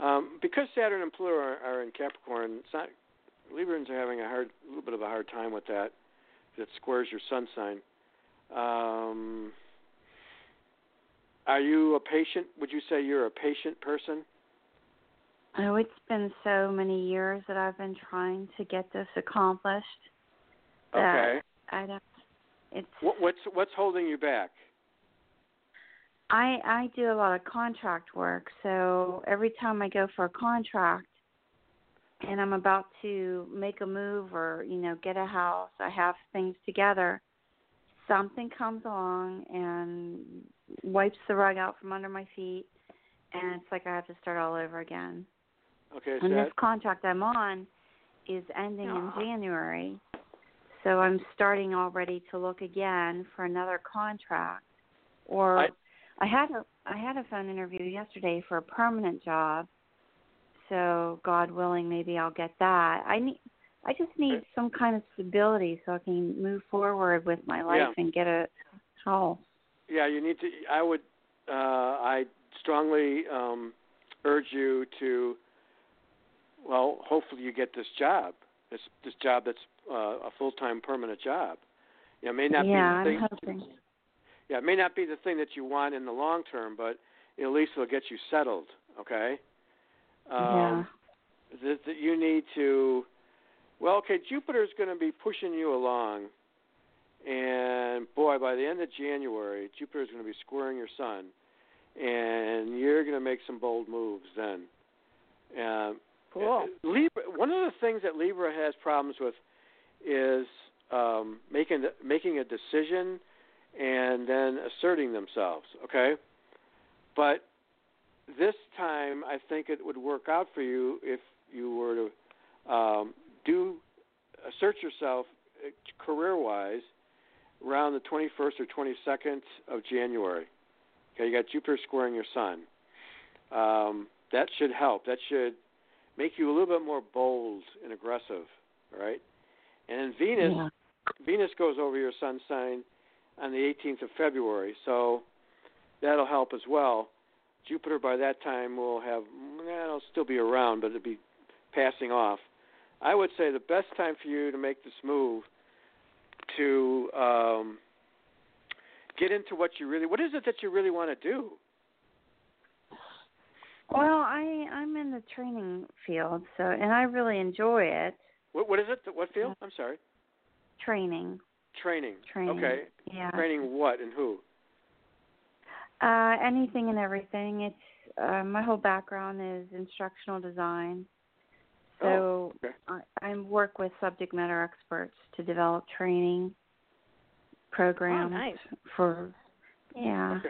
Speaker 4: Um, because Saturn and Pluto are, are in Capricorn, it's not, Librans are having a hard, a little bit of a hard time with that. It squares your sun sign. Um, are you a patient? Would you say you're a patient person?
Speaker 14: Oh, it's been so many years that I've been trying to get this accomplished. that
Speaker 4: Okay.
Speaker 14: I don't. It's
Speaker 4: What, what's what's holding you back?
Speaker 14: I I do a lot of contract work, so every time I go for a contract and I'm about to make a move or, you know, get a house, I have things together, something comes along and wipes the rug out from under my feet and it's like I have to start all over again.
Speaker 4: Okay. So
Speaker 14: And
Speaker 4: that,
Speaker 14: this contract I'm on is ending
Speaker 3: Aw.
Speaker 14: in January. So I'm starting already to look again for another contract. Or
Speaker 4: I-
Speaker 14: I had a I had a phone interview yesterday for a permanent job. So God willing maybe I'll get that. I need I just need some kind of stability so I can move forward with my life
Speaker 4: Yeah.
Speaker 14: and get a house.
Speaker 4: yeah, you need to. I would. Uh, I strongly um, urge you to. Well, hopefully you get this job. This this job that's uh, a full time permanent job. You know, it may not
Speaker 14: yeah,
Speaker 4: be the
Speaker 14: I'm
Speaker 4: thing.
Speaker 14: hoping.
Speaker 4: Yeah, it may not be the thing that you want in the long term, but at least it'll get you settled. Okay. Um, that, that you need to. Well, okay, Jupiter's going to be pushing you along, and boy, by the end of January, Jupiter's going to be squaring your Sun, and you're going to make some bold moves then. Um,
Speaker 3: Cool.
Speaker 4: Libra. One of the things that Libra has problems with is um, making making a decision and then asserting themselves. Okay, but this time I think it would work out for you if you were to um, do assert yourself career wise around the 21st or 22nd of January. Okay, you got Jupiter squaring your Sun. Um, that should help. That should make you a little bit more bold and aggressive. All right, and then Venus
Speaker 14: Yeah.
Speaker 4: Venus goes over your Sun sign on the 18th of February, so that'll help as well. Jupiter by that time will have, well, it'll still be around, but it'll be passing off. I would say the best time for you to make this move to um, get into what you really, what is it that you really want to do?
Speaker 14: Well, I I'm in the training field, so and I really enjoy it.
Speaker 4: What, what is it? What field? I'm sorry.
Speaker 14: Training.
Speaker 4: Training.
Speaker 14: Training.
Speaker 4: Okay.
Speaker 14: Yeah.
Speaker 4: Training what and who?
Speaker 14: Uh, anything and everything. It's uh, my whole background is instructional design. So
Speaker 4: Oh, okay.
Speaker 14: I, I work with subject matter experts to develop training programs
Speaker 3: nice.
Speaker 14: for yeah.
Speaker 4: Okay.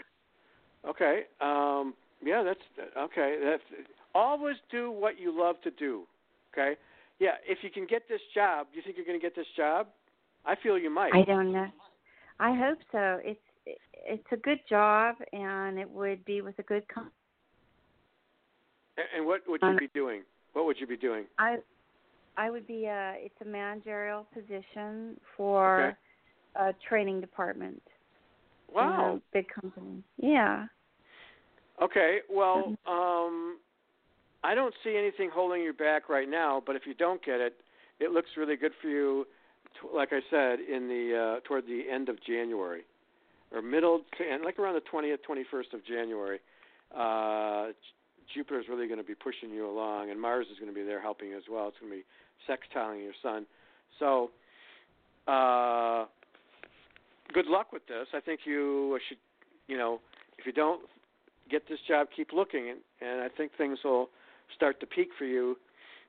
Speaker 4: Okay. Um, yeah, that's okay. That's always do what you love to do. Okay. Yeah. If you can get this job, do you think you're going to get this job? I feel you might.
Speaker 14: I don't know. I hope so. It's it's a good job and it would be with a good company.
Speaker 4: And what would you be doing? What would you be doing?
Speaker 14: I I would be a it's a managerial position for a training department.
Speaker 4: Wow.
Speaker 14: big company. Yeah.
Speaker 4: Okay. Well, um, I don't see anything holding you back right now. But if you don't get it, it looks really good for you. Like I said, in the uh, toward the end of January, or middle end, like around the twentieth, twenty-first of January. Uh, J- Jupiter's really going to be pushing you along, and Mars is going to be there helping you as well. It's going to be sextiling your sun. So, uh, good luck with this. I think you should, you know, if you don't get this job, keep looking, and, and I think things will start to peak for you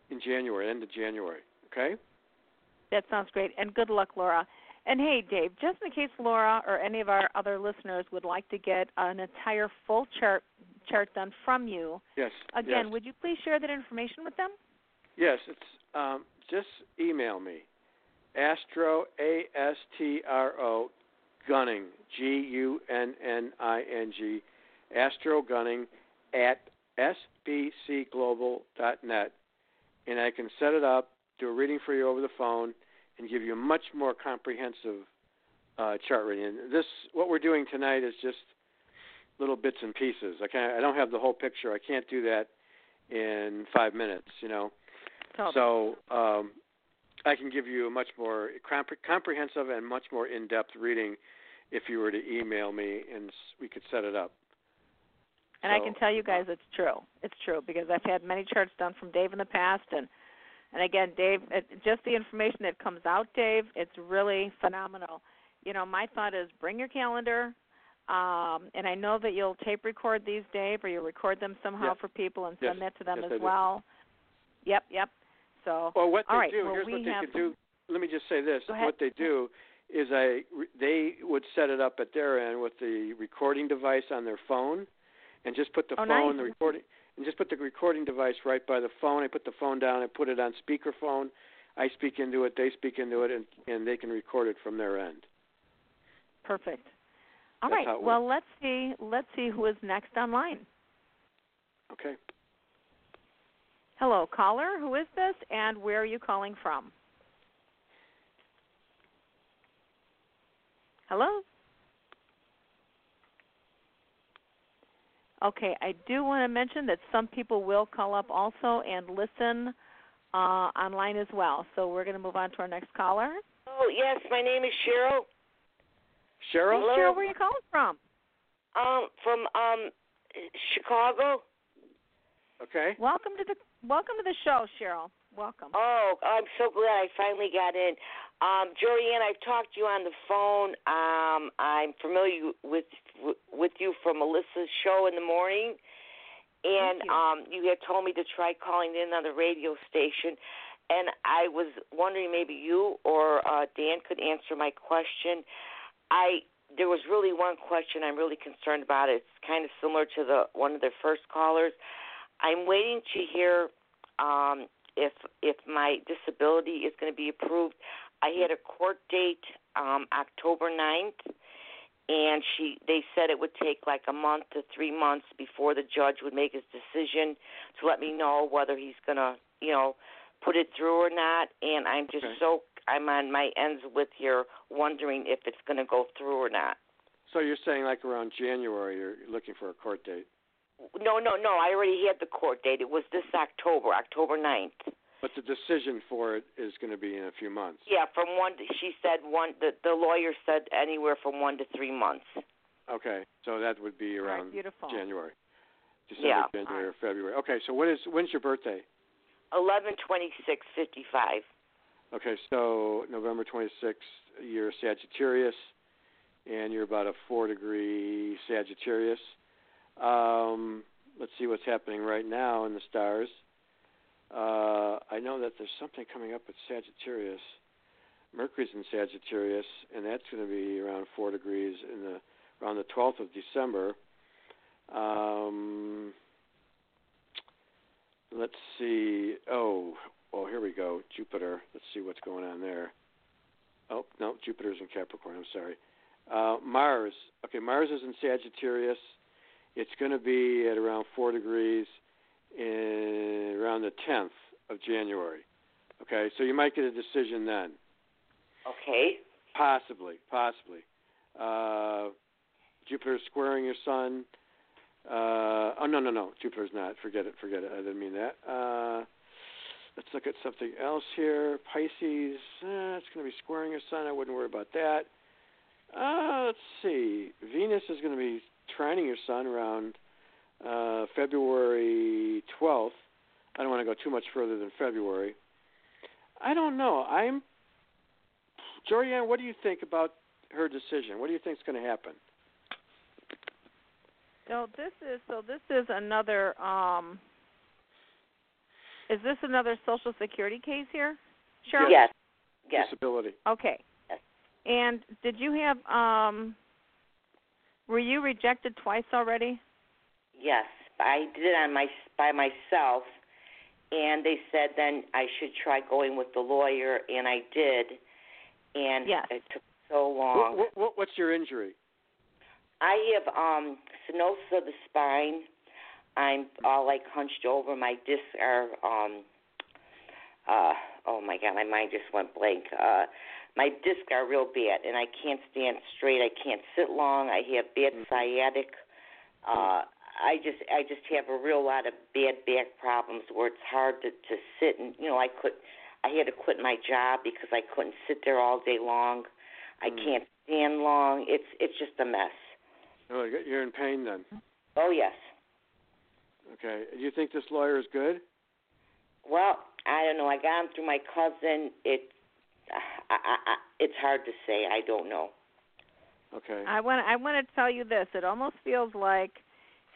Speaker 4: in January, end of January. Okay.
Speaker 3: That sounds great. And good luck, Laura. And hey, Dave, just in case Laura or any of our other listeners would like to get an entire full chart chart done from you,
Speaker 4: Yes.
Speaker 3: again,
Speaker 4: yes.
Speaker 3: would you please share that information with them?
Speaker 4: Yes, it's um, just email me. Astro A S T R O Gunning G U N N I N G Astro Gunning at sbcglobal.net, and I can set it up, do a reading for you over the phone, and give you a much more comprehensive uh, chart reading. And this, what we're doing tonight, is just little bits and pieces. I can't, I don't have the whole picture. I can't do that in five minutes. You know. So um, I can give you a much more compre- comprehensive and much more in-depth reading if you were to email me and we could set it up.
Speaker 3: And I can tell you guys it's true. It's true because I've had many charts done from Dave in the past and and again, Dave, it, just the information that comes out, Dave, it's really phenomenal. You know, my thought is bring your calendar, um, and I know that you'll tape record these, Dave, or you'll record them somehow
Speaker 4: Yes.
Speaker 3: for people and
Speaker 4: Yes.
Speaker 3: send that to them
Speaker 4: Yes,
Speaker 3: as well. Yep, yep. So,
Speaker 4: Well, what they
Speaker 3: all right,
Speaker 4: do
Speaker 3: well,
Speaker 4: here's
Speaker 3: we
Speaker 4: what they
Speaker 3: have
Speaker 4: could do. Let me just say this: what they do is I they would set it up at their end with the recording device on their phone, and just put the
Speaker 3: Oh,
Speaker 4: phone,
Speaker 3: nice.
Speaker 4: the recording, and just put the recording device right by the phone. I put the phone down. I put it on speakerphone. I speak into it. They speak into it, and and they can record it from their end.
Speaker 3: Perfect. All
Speaker 4: That's
Speaker 3: right. Well, let's see. Let's see who is next online.
Speaker 4: Okay.
Speaker 3: Hello, caller. Who is this, and where are you calling from? Hello. Okay, I do want to mention that some people will call up also and listen uh, online as well. So we're going to move on to our next caller.
Speaker 15: Oh yes, my name is Cheryl.
Speaker 4: Cheryl.
Speaker 15: Hello.
Speaker 3: Cheryl, where are you calling from?
Speaker 15: Um, from um, Chicago.
Speaker 4: Okay.
Speaker 3: Welcome to the welcome to the show, Cheryl. Welcome.
Speaker 15: Oh, I'm so glad I finally got in. Um, Jorianne, I've talked to you on the phone. Um, I'm familiar with with you from Melissa's show in the morning, and
Speaker 3: you.
Speaker 15: um, you had told me to try calling in on the radio station. And I was wondering maybe you or uh, Dan could answer my question. I there was really one question I'm really concerned about. It's kind of similar to the one of the first callers. I'm waiting to hear um, if if my disability is going to be approved. I had a court date um, October 9th, and she they said it would take like a month to three months before the judge would make his decision to let me know whether he's going to you know put it through or not. And I'm just
Speaker 4: Okay.
Speaker 15: so I'm on my ends with here, wondering if it's going to go through or not.
Speaker 4: So you're saying like around January you're looking for a court date.
Speaker 15: No, no, no. I already had the court date. It was this October, October 9th.
Speaker 4: But the decision for it is going to be in a few months.
Speaker 15: Yeah, from one. To, she said one. The the lawyer said anywhere from one to three months.
Speaker 4: Okay, so that would be around
Speaker 3: beautiful.
Speaker 4: January, December,
Speaker 15: Yeah.
Speaker 4: January, or February. Okay, so when is when's your birthday?
Speaker 15: Eleven twenty six fifty five.
Speaker 4: Okay, so November 26th, you're Sagittarius, and you're about a four degree Sagittarius. Um, let's see what's happening right now in the stars. Uh, I know that there's something coming up with Sagittarius. Mercury's in Sagittarius, and that's going to be around four degrees in the around the 12th of December. Um, let's see. Oh, well, here we go. Jupiter. Let's see what's going on there. Oh no, Jupiter's in Capricorn. I'm sorry. Uh, Mars. Okay, Mars is in Sagittarius. It's going to be at around four degrees in around the 10th of January. Okay, so you might get a decision then.
Speaker 15: Okay.
Speaker 4: Possibly, possibly. Uh, Jupiter's squaring your Sun. Uh, oh no, no, no. Jupiter's not. Forget it. Forget it. I didn't mean that. Uh, let's look at something else here. Pisces. Uh, it's going to be squaring your Sun. I wouldn't worry about that. Uh, let's see. Venus is going to be trining your Sun around uh, February 12th. I don't want to go too much further than February. I don't know. I'm Jorianne. What do you think about her decision? What do you think is going to happen?
Speaker 3: So this is so this is another um is this another social security case here? Cheryl?
Speaker 15: Yes. Yes.
Speaker 4: Disability.
Speaker 3: Okay.
Speaker 15: Yes.
Speaker 3: And did you have um were you rejected twice already?
Speaker 15: Yes, I did it on my by myself, and they said then I should try going with the lawyer, and I did, and
Speaker 3: Yes.
Speaker 15: it took so long.
Speaker 4: What, what, what's your injury?
Speaker 15: I have um stenosis of the spine. I'm all like hunched over. My discs are um uh oh my god, my mind just went blank. Uh my discs are real bad and I can't stand straight. I can't sit long. I have bad sciatic. Uh I just I just have a real lot of bad back problems where it's hard to to sit and you know I could I had to quit my job because I couldn't sit there all day long. I hmm. can't stand long. It's it's just a mess.
Speaker 4: Oh, you're in pain then.
Speaker 15: Oh yes.
Speaker 4: Okay. Do you think this lawyer is good?
Speaker 15: Well, I don't know. I got him through my cousin. It, I, I, I, it's hard to say. I don't know.
Speaker 4: Okay.
Speaker 3: I want I want to tell you this. It almost feels like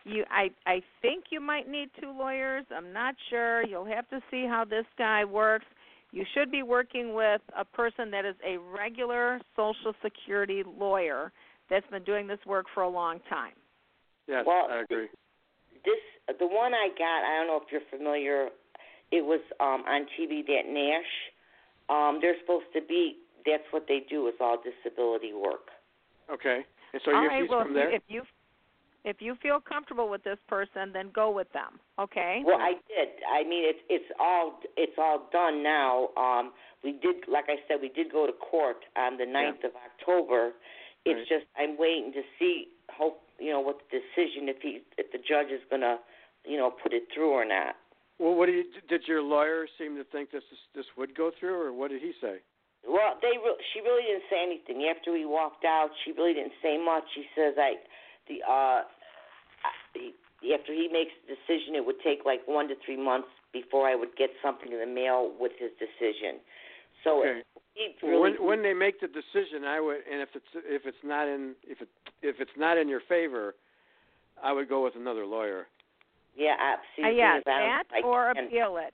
Speaker 3: you I I think you might need two lawyers. I'm not sure. You'll have to see how this guy works. You should be working with a person that is a regular social security lawyer that's been doing this work for a long time.
Speaker 4: Yes,
Speaker 15: Well,
Speaker 4: I agree.
Speaker 15: This, the one I got. I don't know if you're familiar. It was um on TV. That Nash. Um, they're supposed to be. That's what they do. Is all disability work.
Speaker 4: Okay. And so
Speaker 3: All
Speaker 4: you're
Speaker 3: right,
Speaker 4: he's
Speaker 3: well,
Speaker 4: from there?
Speaker 3: if you if you feel comfortable with this person, then go with them. Okay?
Speaker 15: Well, I did. I mean, it's it's all it's all done now. Um, we did, like I said, we did go to court on the ninth of October. It's
Speaker 4: Right.
Speaker 15: just I'm waiting to see, hope you know, what the decision if he if the judge is gonna, you know, put it through or not.
Speaker 4: Well, what do you, did your lawyer seem to think this this would go through, or what did he say?
Speaker 15: Well, they re- she really didn't say anything after we walked out. She really didn't say much. She says I the uh I- after he makes the decision, it would take like one to three months before I would get something in the mail with his decision. So
Speaker 4: Okay.
Speaker 15: really
Speaker 4: when when they make the decision, I would, and if it's if it's not in if it if it's not in your favor, I would go with another lawyer.
Speaker 15: yeah, absolutely.
Speaker 3: Uh, yeah,
Speaker 15: thing is, I
Speaker 3: that or appeal it.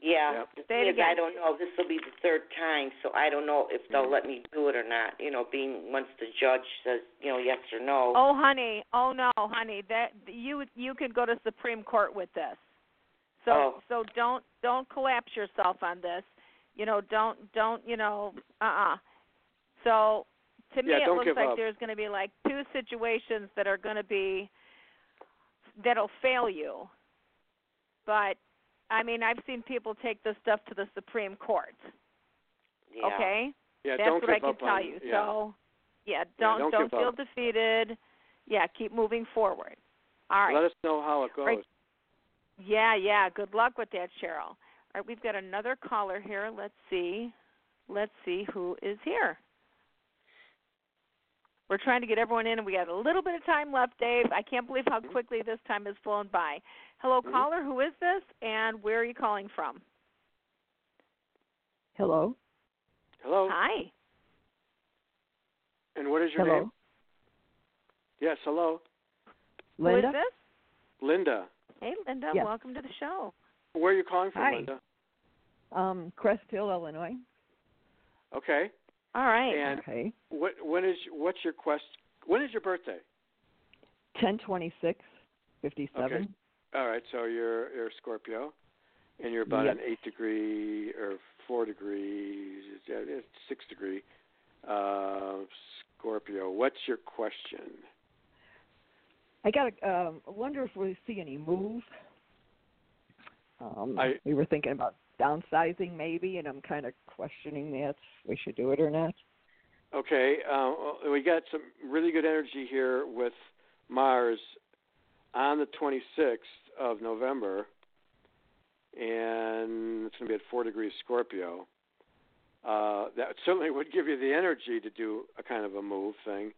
Speaker 15: Yeah,
Speaker 4: Yep.
Speaker 15: the
Speaker 3: Say
Speaker 15: thing
Speaker 3: it
Speaker 15: is, I don't know. This will be the third time, so I don't know if they'll
Speaker 4: Mhm.
Speaker 15: let me do it or not. You know, being once the judge says, you know, yes or no.
Speaker 3: Oh, honey. Oh no, honey. That you you could go to Supreme Court with this. So
Speaker 15: Oh.
Speaker 3: so don't don't collapse yourself on this. You know, don't don't you know, uh-uh. So to me
Speaker 4: Yeah,
Speaker 3: it looks like
Speaker 4: up.
Speaker 3: there's going to be like two situations that are going to be that'll fail you. But I mean, I've seen people take this stuff to the Supreme Court.
Speaker 15: yeah.
Speaker 3: Okay?
Speaker 4: Yeah,
Speaker 3: That's
Speaker 4: don't
Speaker 3: what
Speaker 4: give
Speaker 3: I can
Speaker 4: up
Speaker 3: tell
Speaker 4: on,
Speaker 3: you.
Speaker 4: Yeah.
Speaker 3: So, yeah,
Speaker 4: Yeah,
Speaker 3: don't
Speaker 4: don't
Speaker 3: don't feel
Speaker 4: up.
Speaker 3: defeated. Yeah, keep moving forward. All right.
Speaker 4: Let us know how it goes.
Speaker 3: Right. Yeah, yeah. Good luck with that, Cheryl. All right, we've got another caller here. Let's see. Let's see who is here. We're trying to get everyone in, and we got a little bit of time left, Dave. I can't believe how quickly this time has flown by. Hello,
Speaker 4: Mhm.
Speaker 3: caller. Who is this, and where are you calling from?
Speaker 16: Hello.
Speaker 4: Hello.
Speaker 3: Hi.
Speaker 4: And what is your
Speaker 16: Hello.
Speaker 4: name? Yes, hello.
Speaker 16: Linda?
Speaker 3: Who is this?
Speaker 4: Linda.
Speaker 3: Hey, Linda.
Speaker 16: Yes.
Speaker 3: Welcome to the show.
Speaker 4: Where are you calling from,
Speaker 16: Hi.
Speaker 4: Linda?
Speaker 16: Um, Crest Hill, Illinois.
Speaker 4: Okay.
Speaker 3: All right.
Speaker 4: And
Speaker 16: Okay.
Speaker 4: what when is what's your quest when is your birthday?
Speaker 16: Ten twenty six fifty seven.
Speaker 4: Okay. All right, so you're you're a Scorpio and you're about
Speaker 16: Yep.
Speaker 4: an eight degree or four degrees six degree uh Scorpio. What's your question?
Speaker 16: I got a um I wonder if we see any move. Um
Speaker 4: I-
Speaker 16: we were thinking about downsizing maybe and I'm kinda questioning that we should do it or not.
Speaker 4: Okay, uh, we got some really good energy here with Mars on the 26th of November, and it's going to be at four degrees Scorpio. Uh, that certainly would give you the energy to do a kind of a move thing.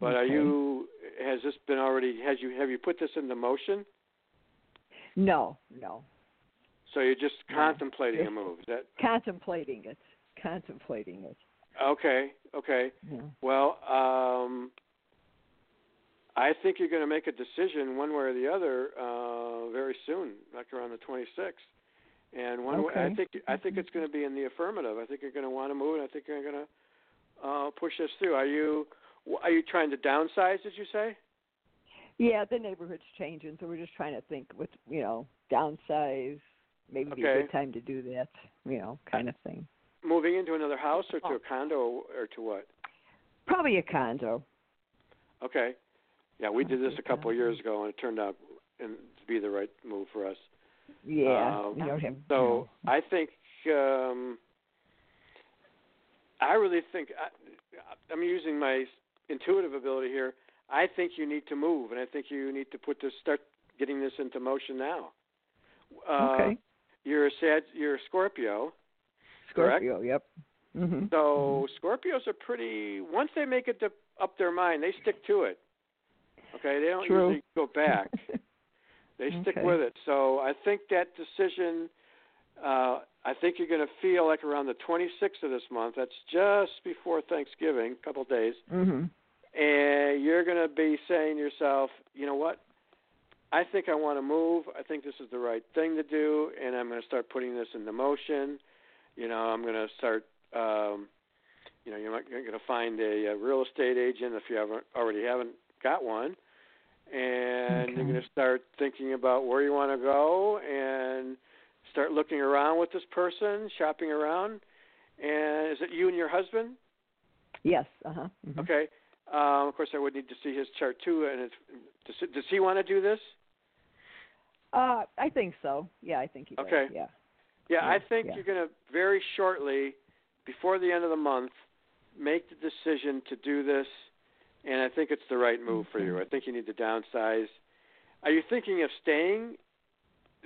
Speaker 4: But are you? Has this been already? Has you? Have you put this into motion?
Speaker 16: No, no.
Speaker 4: So you're just contemplating a move. Is that
Speaker 16: Contemplating it. Contemplating it.
Speaker 4: okay? Okay.
Speaker 16: Yeah.
Speaker 4: Well, um, I think you're going to make a decision one way or the other uh, very soon, like around the 26th. And one way, I think I think it's going to be in the affirmative. I think you're going to want to move, and I think you're going to uh, push this through. Are you are you trying to downsize? Did you say?
Speaker 16: Yeah, the neighborhood's changing, so we're just trying to think with you know, downsize, maybe be a good time to do that, you know, kind of thing.
Speaker 4: Moving into another house or to a condo or to what?
Speaker 16: Probably a condo.
Speaker 4: Okay. Yeah, we did this a couple of years ago, and it turned out and to be the right move for us.
Speaker 16: Yeah.
Speaker 4: Um,
Speaker 16: him.
Speaker 4: So I think um, I really think I, I'm using my intuitive ability here. I think you need to move, and I think you need to put this start getting this into motion now. Uh,
Speaker 16: okay.
Speaker 4: You're a sad, you're a Scorpio. correct?
Speaker 16: Scorpio, yep. hmm
Speaker 4: So Scorpios are pretty. Once they make it to, up their mind, they stick to it. Okay, they don't
Speaker 16: True.
Speaker 4: usually go back. they stick
Speaker 16: Okay.
Speaker 4: with it. So I think that decision. Uh, I think you're going to feel like around the 26th of this month. That's just before Thanksgiving, a couple of days,
Speaker 16: hmm
Speaker 4: and you're going to be saying to yourself, you know what? I think I want to move. I think this is the right thing to do, and I'm going to start putting this into motion. You know, I'm going to start. Um, you know, you're, not- going to find a, a real estate agent if you haven't already haven't got one, and you're going to start thinking about where you want to go and start looking around with this person, shopping around. And is it you and your husband?
Speaker 16: Yes. Uh huh. hmm
Speaker 4: Okay. Um, of course, I would need to see his chart too. And it's, does, does he want to do this?
Speaker 16: Uh, I think so. Yeah, I think he does.
Speaker 4: Okay.
Speaker 16: Yeah.
Speaker 4: Yeah, I think
Speaker 16: yeah.
Speaker 4: you're going to very shortly, before the end of the month, make the decision to do this, and I think it's the right move for you. I think you need to downsize. Are you thinking of staying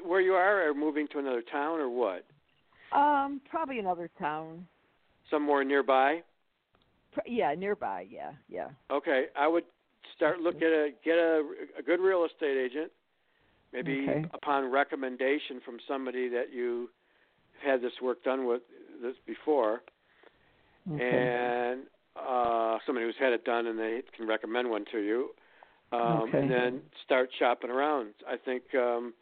Speaker 4: where you are, or moving to another town, or what?
Speaker 16: Um, probably another town.
Speaker 4: Somewhere nearby?
Speaker 16: Yeah, nearby. Yeah, yeah.
Speaker 4: Okay, I would start look at a get a, a good real estate agent, maybe
Speaker 16: Okay.
Speaker 4: upon recommendation from somebody that you had this work done with this before,
Speaker 16: Okay.
Speaker 4: and uh, somebody who's had it done and they can recommend one to you, um,
Speaker 16: Okay.
Speaker 4: and then start shopping around. I think, um,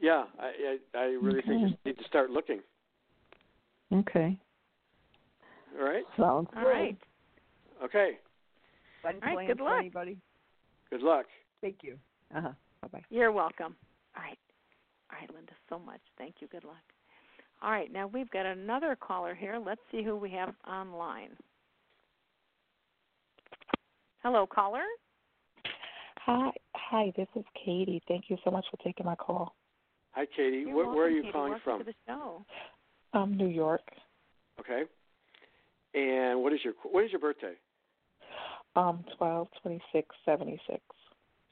Speaker 4: yeah, I I, I really think you need to start looking.
Speaker 16: Okay.
Speaker 4: All right,
Speaker 16: Sounds
Speaker 3: All
Speaker 16: good.
Speaker 3: right.
Speaker 4: okay,
Speaker 16: Any
Speaker 3: All right, good luck.
Speaker 16: Anybody?
Speaker 4: good luck.
Speaker 16: Thank you. Uh huh. Bye bye.
Speaker 3: You're welcome. All right. All right, Linda, so much. Thank you. Good luck. All right, now we've got another caller here. Let's see who we have online. Hello, caller.
Speaker 17: Hi, hi. This is Katie. Thank you so much for taking my call.
Speaker 4: Hi, Katie.
Speaker 3: You're
Speaker 4: Where, where are you
Speaker 3: Katie.
Speaker 4: calling
Speaker 3: Welcome
Speaker 4: from?
Speaker 3: To the show.
Speaker 17: Um, New York.
Speaker 4: Okay. And what is your what is your birthday?
Speaker 17: Um, twelve twenty six seventy six.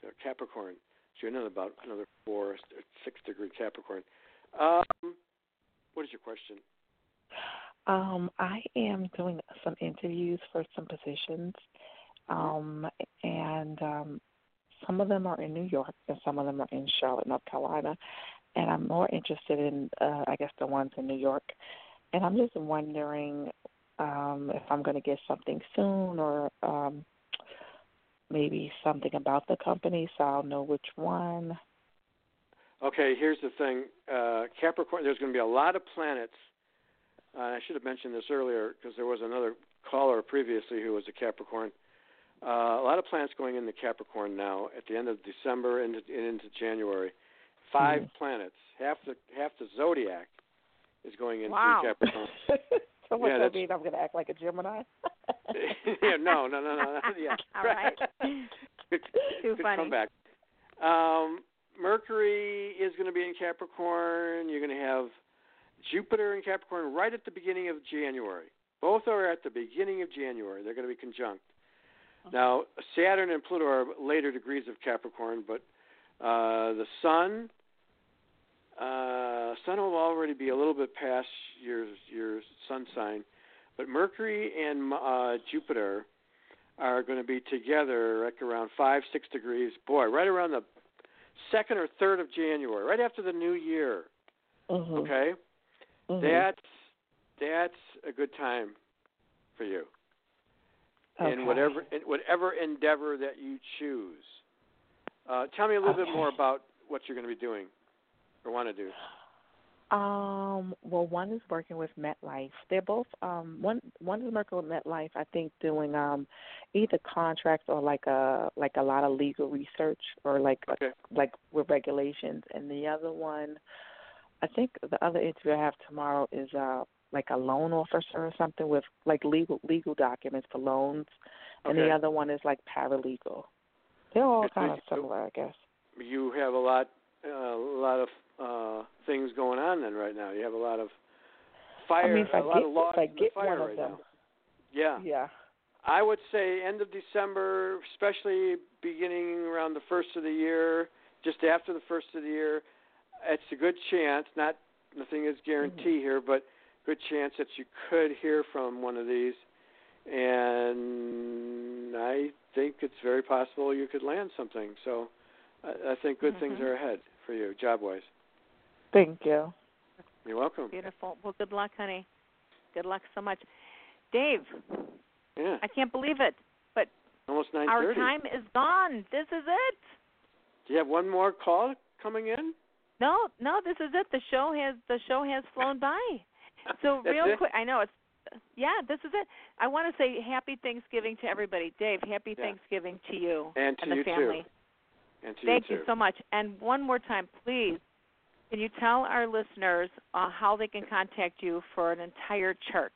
Speaker 4: So Capricorn. So about another four six degree Capricorn. Um, what is your question?
Speaker 17: Um, I am doing some interviews for some positions, um, and um, some of them are in New York and some of them are in Charlotte, North Carolina. And I'm more interested in, uh, I guess, the ones in New York. And I'm just wondering um, if I'm going to get something soon or um, maybe something about the company, so I'll know which one.
Speaker 4: Okay, here's the thing. Uh, Capricorn, there's going to be a lot of planets. Uh, I should have mentioned this earlier because there was another caller previously who was a Capricorn. Uh, a lot of planets going into Capricorn now at the end of December and into, into January. 5
Speaker 17: Mhm.
Speaker 4: planets, half the half the zodiac is going into
Speaker 17: Wow.
Speaker 4: Capricorn.
Speaker 17: so what
Speaker 4: Yeah,
Speaker 17: that mean? I'm going to act like a Gemini?
Speaker 4: yeah, no, no, no, no. Yeah,
Speaker 3: All right.
Speaker 4: good,
Speaker 3: Too
Speaker 4: good
Speaker 3: funny.
Speaker 4: comeback. Um, Mercury is going to be in Capricorn. You're going to have Jupiter in Capricorn right at the beginning of January. Both are at the beginning of January. They're going to be conjunct. Now, Saturn and Pluto are later degrees of Capricorn, but uh, the Sun, uh, Sun will already be a little bit past your your Sun sign, but Mercury and uh, Jupiter are going to be together like around five six degrees. Boy, right around the second or third of January, right after the New Year.
Speaker 17: Mm-hmm.
Speaker 4: Okay,
Speaker 17: Mhm.
Speaker 4: that's that's a good time for you
Speaker 17: Okay.
Speaker 4: in whatever in whatever endeavor that you choose. Uh, tell me a little bit more about what you're going to be doing or want to do.
Speaker 17: Um, well, one is working with MetLife. They're both um one one is working with MetLife. I think doing um either contracts or like a like a lot of legal research or like
Speaker 4: Okay.
Speaker 17: like with regulations. And the other one, I think the other interview I have tomorrow is uh like a loan officer or something with like legal legal documents for loans. And the other one is like paralegal. They're all kind of similar, I guess.
Speaker 4: You have a lot uh, a lot of uh, things going on then right now. You have a lot of fire,
Speaker 17: I mean, if I
Speaker 4: a lot
Speaker 17: get
Speaker 4: of logs
Speaker 17: if I
Speaker 4: in the
Speaker 17: get
Speaker 4: fire
Speaker 17: one
Speaker 4: right
Speaker 17: of them,
Speaker 4: now. Yeah.
Speaker 17: yeah.
Speaker 4: I would say end of December, especially beginning around the first of the year, just after the first of the year. It's a good chance, not nothing is guaranteed here, but good chance that you could hear from one of these. And I think it's very possible you could land something. So I, I think good things
Speaker 3: Mhm.
Speaker 4: are ahead for you, job wise.
Speaker 17: Thank you.
Speaker 4: You're welcome.
Speaker 3: Beautiful. Well, good luck, honey. Good luck so much. Dave,
Speaker 4: Yeah.
Speaker 3: I can't believe it, but
Speaker 4: Almost nine
Speaker 3: our time is gone. This is it.
Speaker 4: Do you have one more call coming in?
Speaker 3: No, no, this is it. The show has the show has flown by. So
Speaker 4: That's
Speaker 3: real
Speaker 4: it?
Speaker 3: quick, I know it's yeah, this is it. I want to say happy Thanksgiving to everybody. Dave, happy
Speaker 4: Yeah.
Speaker 3: Thanksgiving to you
Speaker 4: And to
Speaker 3: the
Speaker 4: you too.
Speaker 3: family.
Speaker 4: And to
Speaker 3: Thank
Speaker 4: you
Speaker 3: you so much. And one more time, please, can you tell our listeners uh, how they can contact you for an entire chart?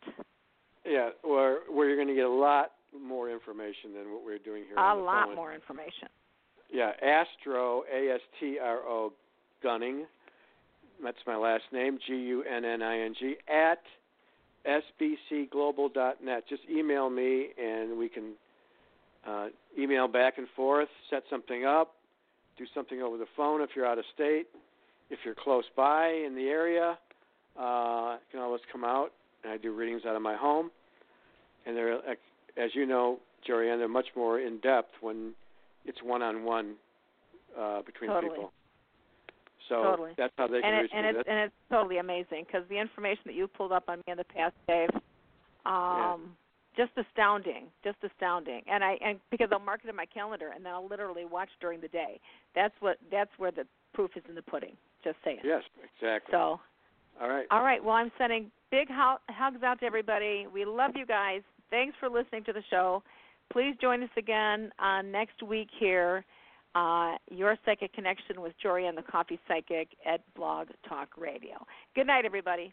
Speaker 4: Yeah, where where you're going to get a lot more information than what we're doing here.
Speaker 3: A lot
Speaker 4: phone.
Speaker 3: more information.
Speaker 4: Yeah, Astro A S T R O Gunning. That's my last name, G U N N I N G at sbcglobal.net. Just email me and we can uh, email back and forth, set something up, do something over the phone if you're out of state. If you're close by in the area, uh, you can always come out and I do readings out of my home. And they're, as you know, Jorianne, they're much more in depth when it's one on one between
Speaker 3: Totally.
Speaker 4: people. So
Speaker 3: Totally.
Speaker 4: that's how they can
Speaker 3: and it, and
Speaker 4: me.
Speaker 3: it's and it's totally amazing because the information that you pulled up on me in the past, Dave, um, just astounding, just astounding. And I and because I'll mark it in my calendar and then I'll literally watch during the day. That's what that's where the proof is in the pudding. Just saying.
Speaker 4: yes, exactly.
Speaker 3: So
Speaker 4: all right.
Speaker 3: all right. Well, I'm sending big hugs out to everybody. We love you guys. Thanks for listening to the show. Please join us again uh, next week here. Uh, your Psychic Connection with Jorianne the Coffee Psychic at Blog Talk Radio. Good night, everybody.